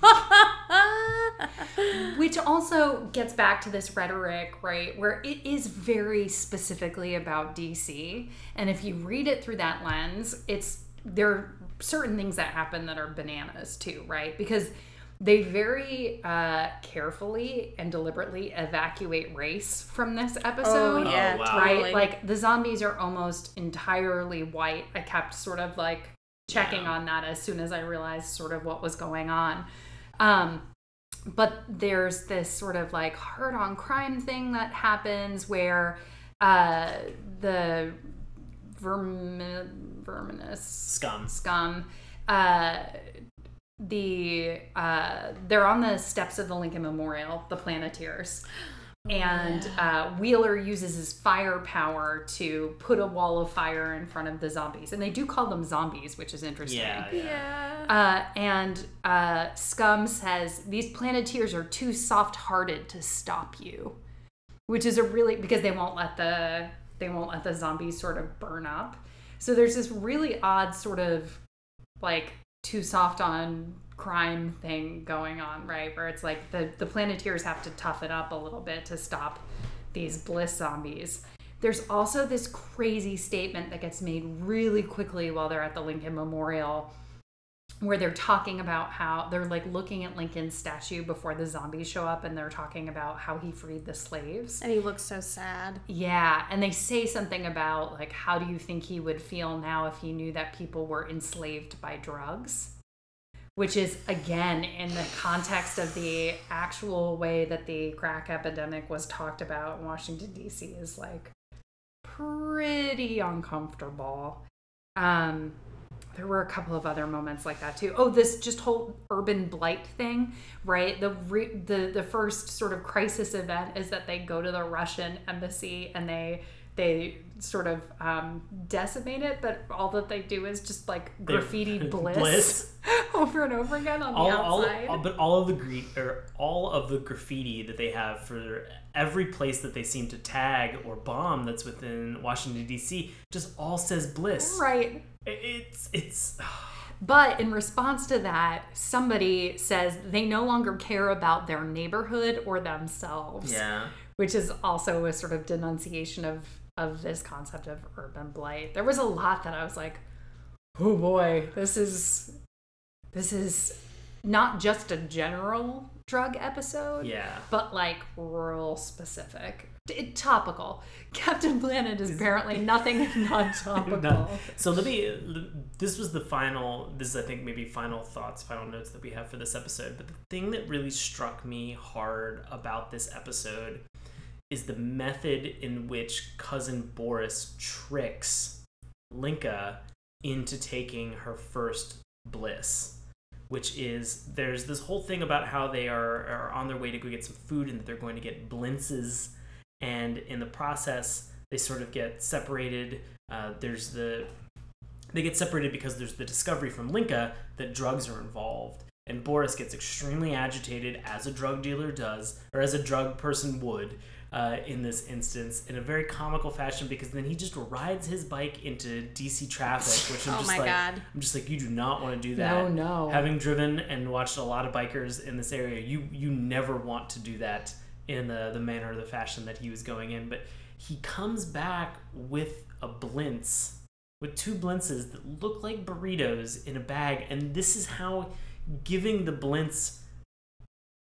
Which also gets back to this rhetoric, right, where it is very specifically about DC. And if you read it through that lens, it's there are certain things that happen that are bananas too, right? Because they very uh, carefully and deliberately evacuate race from this episode Oh, yeah, Oh, wow. right? totally. Like the zombies are almost entirely white. I kept sort of like checking Yeah. on that as soon as I realized sort of what was going on. Um, but there's this sort of like hard on crime thing that happens where uh, the vermin, verminous Scum. scum uh, the uh, they're on the steps of the lincoln memorial the planeteers and uh, wheeler uses his fire power to put a wall of fire in front of the zombies and they do call them zombies which is interesting Yeah, yeah. Yeah. uh, and uh, Scum says these planeteers are too soft-hearted to stop you, which is a really because they won't let the they won't let the zombies sort of burn up. So there's this really odd sort of like too soft on crime thing going on, right? Where it's like the the planeteers have to toughen up a little bit to stop these bliss zombies. There's also this crazy statement that gets made really quickly while they're at the Lincoln Memorial where they're talking about how they're like looking at Lincoln's statue before the zombies show up and they're talking about how he freed the slaves. And he looks so sad. Yeah, and they say something about like how do you think he would feel now if he knew that people were enslaved by drugs? Which is again in the context of the actual way that the crack epidemic was talked about in Washington D.C. is like pretty uncomfortable. Um, there were a couple of other moments like that too. Oh, this just whole urban blight thing, right? The re- the the first sort of crisis event is that they go to the Russian embassy and they they sort of um, decimate it, but all that they do is just like graffiti bliss, Bliss. over and over again on the all, all, outside. all- but all of the gre- or all of the graffiti that they have for every place that they seem to tag or bomb that's within Washington D.C. just all says bliss. right. It- It's it's But in response to that, somebody says they no longer care about their neighborhood or themselves. yeah. which is also a sort of denunciation of of this concept of urban blight. There was a lot that I was like, "Oh boy, this is this is not just a general drug episode, Yeah. but like real specific, T- topical." Captain Planet is apparently nothing if not topical. No. So let me. This was the final. This is, I think, maybe final thoughts, final notes that we have for this episode. But the thing that really struck me hard about this episode is the method in which cousin Boris tricks Linka into taking her first bliss. Which is there's this whole thing about how they are, are on their way to go get some food and that they're going to get blintzes, and in the process they sort of get separated. Uh, there's the they get separated because there's the discovery from Linka that drugs are involved. And Boris gets extremely agitated, as a drug dealer does, or as a drug person would, uh, in this instance, in a very comical fashion, because then he just rides his bike into DC traffic, which I'm Oh just my like, God. I'm just like, you do not want to do that. No, no. Having driven and watched a lot of bikers in this area, you you never want to do that in the the manner the fashion that he was going in. But he comes back with a blintz, with two blintzes that look like burritos in a bag, and this is how giving the blintz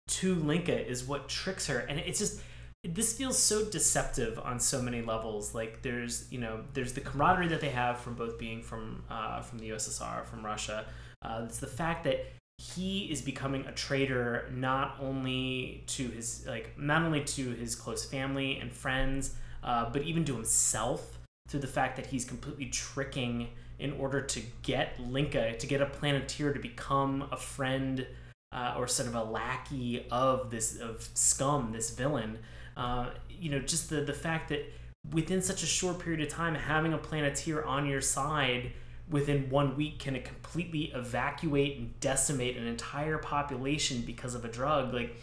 to Linka is what tricks her, and it's just this feels so deceptive on so many levels. Like there's you know there's the camaraderie that they have from both being from uh, from the USSR, from Russia. Uh, it's the fact that he is becoming a traitor not only to his like not only to his close family and friends, uh, but even to himself through the fact that he's completely tricking in order to get Linka to get a planeteer to become a friend uh, or sort of a lackey of this of scum, this villain. Uh, you know, just the the fact that within such a short period of time, having a planeteer on your side within one week can it completely evacuate and decimate an entire population because of a drug. Like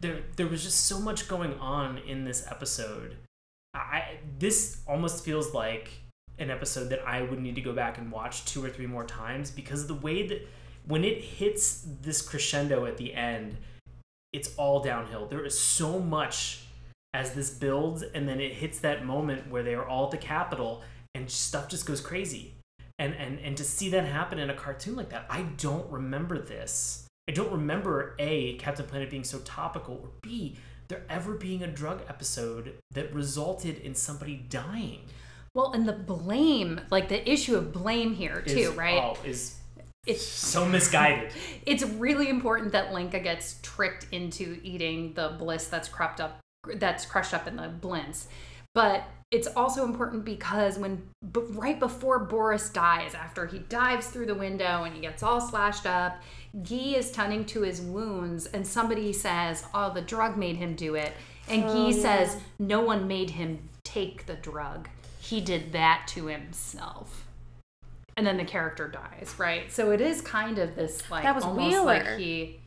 there, there was just so much going on in this episode. I this almost feels like an episode that I would need to go back and watch two or three more times because the way that when it hits this crescendo at the end, it's all downhill. There is so much as this builds, and then it hits that moment where they are all at the Capitol, and stuff just goes crazy. And and and to see that happen in a cartoon like that, I don't remember this. I don't remember a Captain Planet being so topical, or b there ever being a drug episode that resulted in somebody dying. Well, and the blame, like the issue of blame here too, Is- right? Oh, is it's So misguided. it's really important that Linka gets tricked into eating the bliss that's crept up that's crushed up in the blintz. But it's also important because when b- right before Boris dies, after he dives through the window and he gets all slashed up, Gi is tending to his wounds, and somebody says, "Oh, the drug made him do it," and Gi oh, says, "No one made him take the drug. He did that to himself." And then the character dies, right? So it is kind of this like That was almost Wheeler. like he.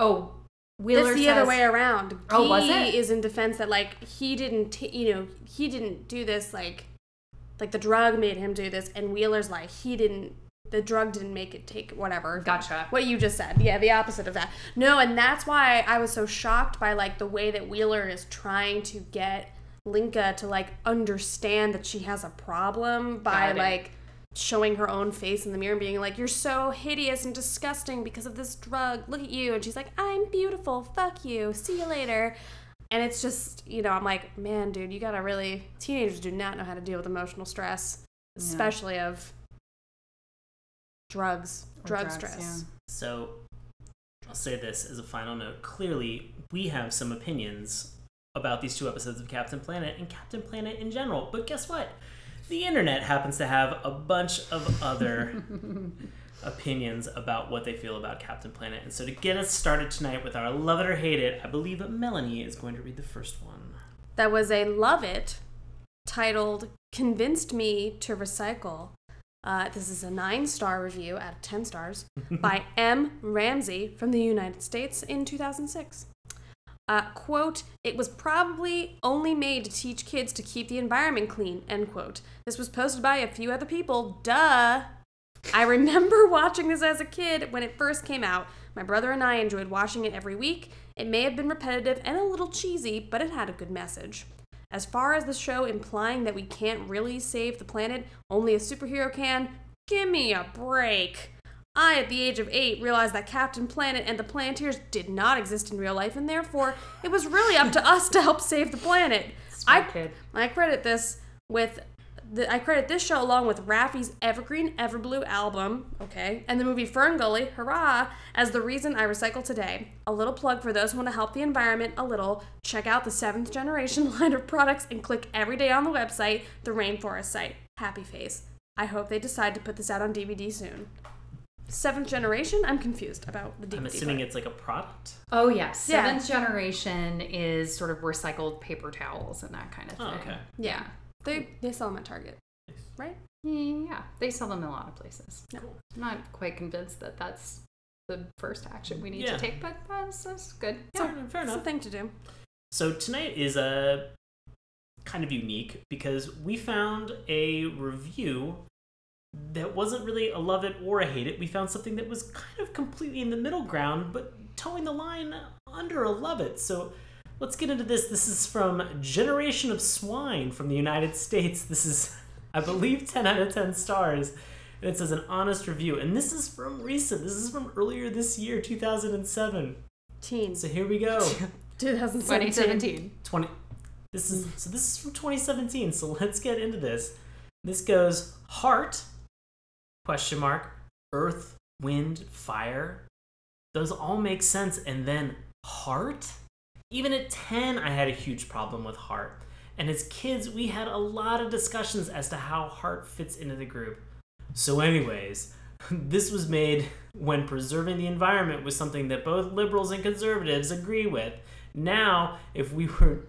Oh, Wheeler That's the says, other way around. Oh, was it? is in defense that like he didn't, t- you know, he didn't do this like, like the drug made him do this, and Wheeler's like he didn't. The drug didn't make it take whatever. Gotcha. What you just said, yeah, the opposite of that. No, and that's why I was so shocked by like the way that Wheeler is trying to get Linka to like understand that she has a problem by like showing her own face in the mirror and being like, You're so hideous and disgusting because of this drug. Look at you. And she's like, I'm beautiful. Fuck you. See you later. And it's just, you know, I'm like, man, dude, you gotta really. Teenagers do not know how to deal with emotional stress, especially of drugs, Or drug drugs, stress. So I'll say this as a final note. Clearly, we have some opinions about these two episodes of Captain Planet and Captain Planet in general. But guess what? The internet happens to have a bunch of other opinions about what they feel about Captain Planet. And so to get us started tonight with our love it or hate it, I believe that Melanie is going to read the first one. that was a love it titled convinced me to recycle uh, this is a nine star review out of 10 stars by m ramsey from the united states in 2006 uh, quote it was probably only made to teach kids to keep the environment clean end quote this was posted by a few other people duh I remember watching this as a kid when it first came out. My brother and I enjoyed watching it every week. It may have been repetitive and a little cheesy, but it had a good message. As far as the show implying that we can't really save the planet, only a superhero can, give me a break. I, at the age of eight, realized that Captain Planet and the Planeteers did not exist in real life, and therefore it was really up to us to help save the planet. I, kid. I credit this with the, I credit this show along with Raffi's Evergreen Everblue album, okay, and the movie Fern Gully, hurrah, as the reason I recycle today. A little plug for those who want to help the environment a little. Check out the seventh generation line of products and click every day on the website, the Rainforest site. Happy face. I hope they decide to put this out on DVD soon. Seventh generation? I'm confused about the DVD. I'm assuming part. it's like a product. Oh yes, Yeah. seventh generation is sort of recycled paper towels and that kind of oh, thing. Oh, okay. yeah. They they sell them at Target, right? Yeah, they sell them in a lot of places. Cool. I'm not quite convinced that that's the first action we need Yeah. to take, but that's, that's good. Fair, fair It's a enough. thing to do. So tonight is a kind of unique because we found a review that wasn't really a love it or a hate it. We found something that was kind of completely in the middle ground, but toeing the line under a love it. So let's get into this. This is from Generation of Swine from the United States. This is, I believe, 10 out of 10 stars. And it says an honest review. And this is from recent. This is from earlier this year, 2007. Teens. So here we go. 2017. 2017. 20 this is so this is from 2017 so let's get into this this goes heart question mark earth wind fire those all make sense. And then heart even at 10 i had a huge problem with heart. And as kids we had a lot of discussions as to how heart fits into the group. So anyways this was made when preserving the environment was something that both liberals and conservatives agree with. Now if we were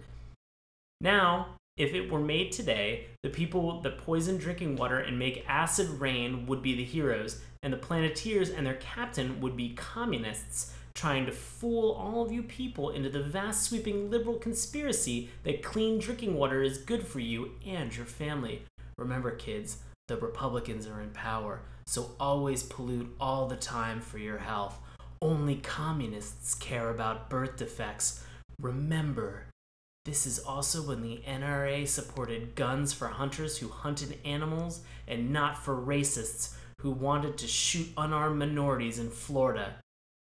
now, if it were made today, the people that poison drinking water and make acid rain would be the heroes, and the Planeteers and their captain would be communists trying to fool all of you people into the vast sweeping liberal conspiracy that clean drinking water is good for you and your family. Remember, kids, the Republicans are in power, so always pollute all the time for your health. Only communists care about birth defects. Remember, this is also when the NRA supported guns for hunters who hunted animals and not for racists who wanted to shoot unarmed minorities in Florida.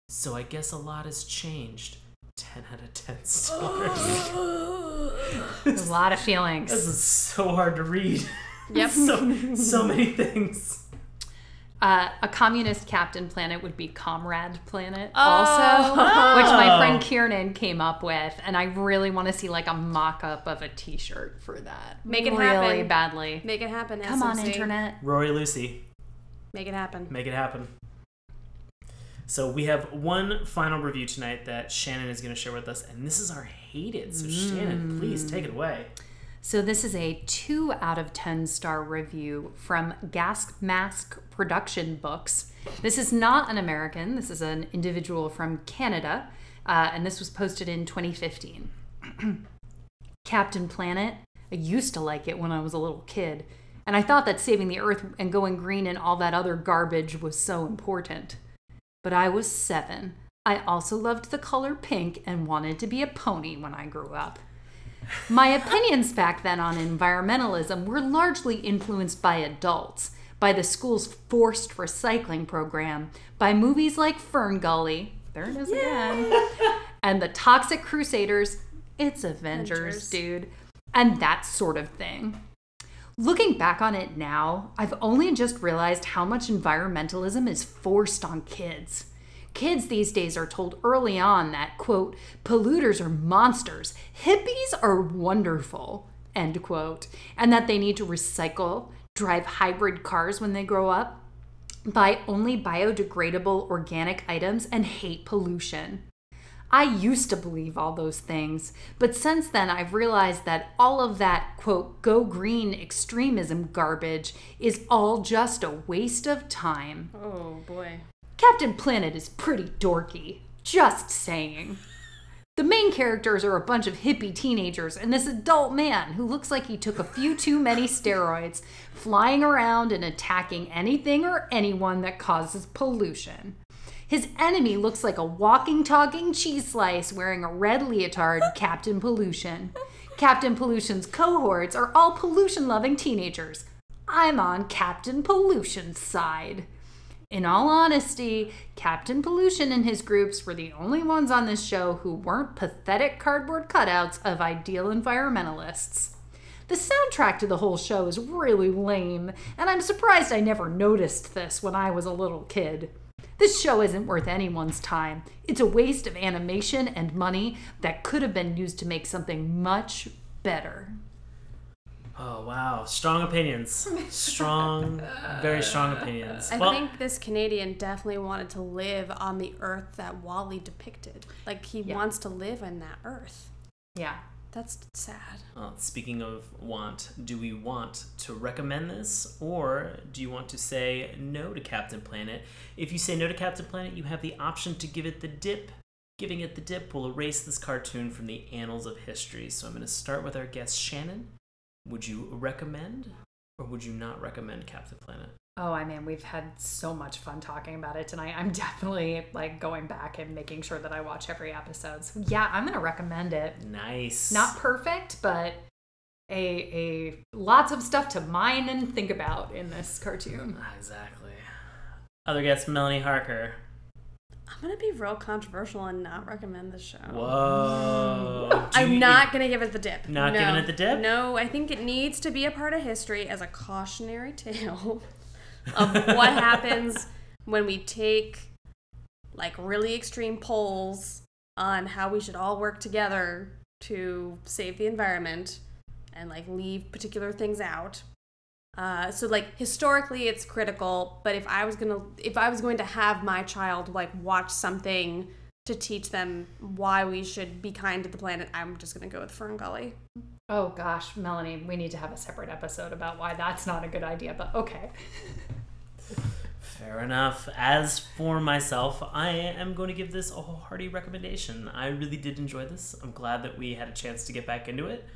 So I guess a lot has changed. 10 out of 10 stars. A lot of feelings. this is so hard to read. Yep. so, so many things. Uh, a communist captain planet would be Comrade Planet, Oh. also, which my Oh. friend Kiernan came up with, and I really want to see like a mock-up of a T-shirt for that. Make it really happen. badly. Make it happen. Come on, internet. Rory Lucy, Make it happen. make it happen. So we have one final review tonight that Shannon is going to share with us, and this is our hated. So Shannon, please take it away. So this is a two out of ten star review from Gas Mask Production Books. This is not an American. This is an individual from Canada, uh, and this was posted in 2015. Captain Planet. I used to like it when I was a little kid, and I thought that saving the Earth and going green and all that other garbage was so important. But I was seven. I also loved the color pink and wanted to be a pony when I grew up. My opinions back then on environmentalism were largely influenced by adults, by the school's forced recycling program, by movies like Fern Gully, there it is again, and the Toxic Crusaders, it's Avengers, Avengers. dude, and that sort of thing. Looking back on it now, I've only just realized how much environmentalism is forced on kids. Kids these days are told early on that, quote, polluters are monsters, hippies are wonderful, end quote, and that they need to recycle, drive hybrid cars when they grow up, buy only biodegradable organic items, and hate pollution. I used to believe all those things, but since then I've realized that all of that, quote, go green extremism garbage is all just a waste of time. Oh boy. Captain Planet is pretty dorky. Just saying. The main characters are a bunch of hippie teenagers and this adult man who looks like he took a few too many steroids, flying around and attacking anything or anyone that causes pollution. His enemy looks like a walking, talking cheese slice wearing a red leotard, Captain Pollution. Captain Pollution's cohorts are all pollution loving teenagers. I'm on Captain Pollution's side. In all honesty, Captain Pollution and his groups were the only ones on this show who weren't pathetic cardboard cutouts of ideal environmentalists. The soundtrack to the whole show is really lame, and I'm surprised I never noticed this when I was a little kid. This show isn't worth anyone's time. It's a waste of animation and money that could have been used to make something much better. Oh wow, strong opinions, strong, very strong opinions. I well, think this Canadian definitely wanted to live on the Earth that WALL-E depicted. Like he Yeah. wants to live in that Earth. Yeah. That's sad. Well, speaking of want, do we want to recommend this or do you want to say no to Captain Planet? If you say no to Captain Planet, you have the option to give it the dip. Giving it the dip will erase this cartoon from the annals of history. So I'm going to start with our guest Shannon. Would you recommend or would you not recommend Captain Planet? Oh, I mean, we've had so much fun talking about it tonight. I'm definitely like going back and making sure that I watch every episode. So yeah, I'm gonna recommend it. Nice. Not perfect, but a a lots of stuff to mine and think about in this cartoon. Exactly. Other guest Melanie Harker. I'm gonna be real controversial and not recommend the show. Whoa. I'm you- not gonna give it the dip. Not no. giving it the dip? No, I think it needs to be a part of history as a cautionary tale of what happens when we take like really extreme poles on how we should all work together to save the environment and like leave particular things out. Uh, so like historically it's critical, but if I was gonna if I was going to have my child like watch something to teach them why we should be kind to the planet, I'm just gonna go with Fern Gully. Oh gosh, Melanie, we need to have a separate episode about why that's not a good idea. But okay. Fair enough. As for myself, I am going to give this a wholehearted recommendation. I really did enjoy this. I'm glad that we had a chance to get back into it.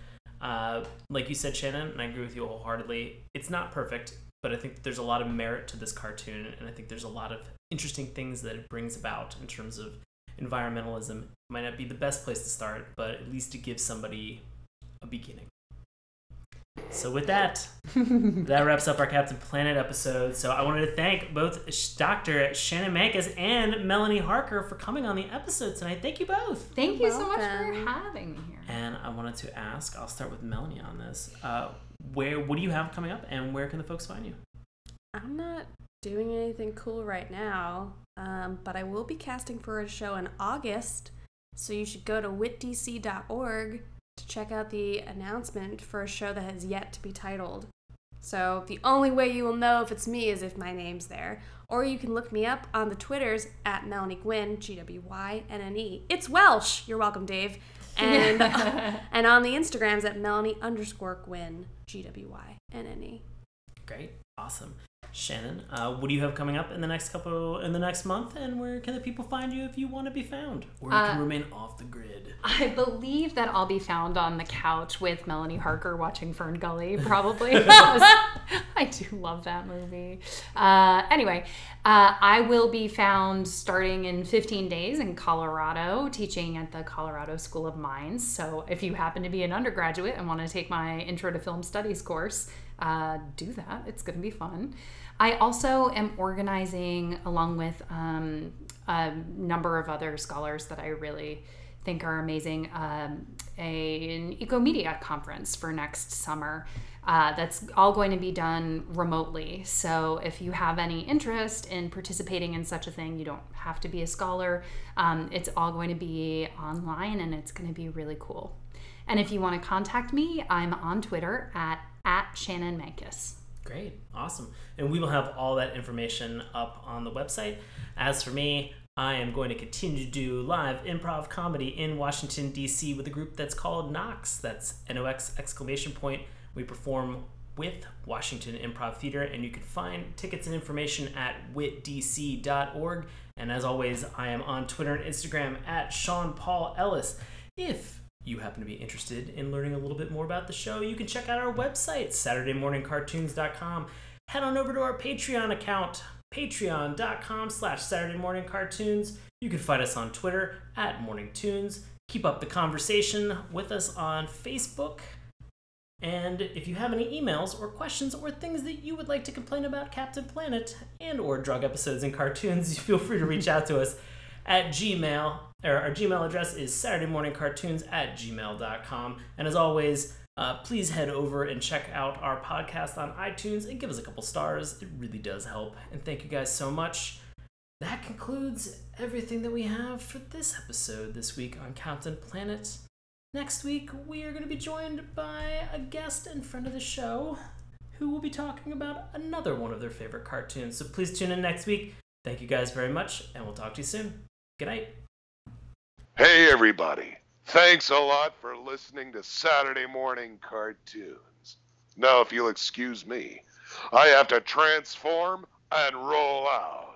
Uh, like you said, Shannon, and I agree with you wholeheartedly. It's not perfect, but I think there's a lot of merit to this cartoon, and I think there's a lot of interesting things that it brings about in terms of environmentalism. Might not be the best place to start, but at least it gives somebody a beginning. So with that, that wraps up our Captain Planet episode. So I wanted to thank both Dr. Shannon Mankus and Melanie Harker for coming on the episode tonight. Thank you both. Thank you so much for having me here. And I wanted to ask, I'll start with Melanie on this. Uh, where what do you have coming up and where can the folks find you? I'm not doing anything cool right now, um, but I will be casting for a show in August. So you should go to witdc.org to check out the announcement for a show that has yet to be titled. So the only way you will know if it's me is if my name's there. Or you can look me up on the Twitters at Melanie Gwynne, G W Y N N E. It's Welsh. You're welcome, Dave. And and on the Instagrams at Melanie underscore Gwynne, G W Y N N E. Great, awesome. Shannon, uh, what do you have coming up in the next couple in the next month, and where can the people find you if you want to be found, or you can Uh, remain off the grid? I believe that I'll be found on the couch with Melanie Harker watching Fern Gully, probably. I do love that movie. Uh, anyway, uh, I will be found starting in 15 days in Colorado, teaching at the Colorado School of Mines. So if you happen to be an undergraduate and want to take my Intro to Film Studies course, uh, do that. It's going to be fun. I also am organizing, along with um, a number of other scholars that I really think are amazing, um, a, an ecomedia conference for next summer. Uh, that's all going to be done remotely. So if you have any interest in participating in such a thing, you don't have to be a scholar. Um, it's all going to be online and it's going to be really cool. And if you want to contact me, I'm on Twitter at, at Shannon Mankus. Great, awesome. And we will have all that information up on the website. As for me, I am going to continue to do live improv comedy in Washington, D.C. with a group that's called Nox. That's N O X exclamation point. We perform with Washington Improv Theater, and you can find tickets and information at witdc.org. And as always, I am on Twitter and Instagram at Sean Paul Ellis. If you happen to be interested in learning a little bit more about the show, you can check out our website, SaturdayMorningCartoons.com. Head on over to our Patreon account, patreon.com slash Saturday Morning Cartoons. You can find us on Twitter at Morning Tunes. Keep up the conversation with us on Facebook. And if you have any emails or questions or things that you would like to complain about Captain Planet and or drug episodes and cartoons, you feel free to reach out to us at Gmail. Our Gmail address is SaturdayMorningCartoons at gmail.com. And as always, uh, please head over and check out our podcast on iTunes and give us a couple stars. It really does help. And thank you guys so much. That concludes everything that we have for this episode this week on Captain Planet. Next week, we are going to be joined by a guest and friend of the show who will be talking about another one of their favorite cartoons. So please tune in next week. Thank you guys very much, and we'll talk to you soon. Good night. Hey, everybody. Thanks a lot for listening to Saturday Morning Cartoons. Now, if you'll excuse me, I have to transform and roll out.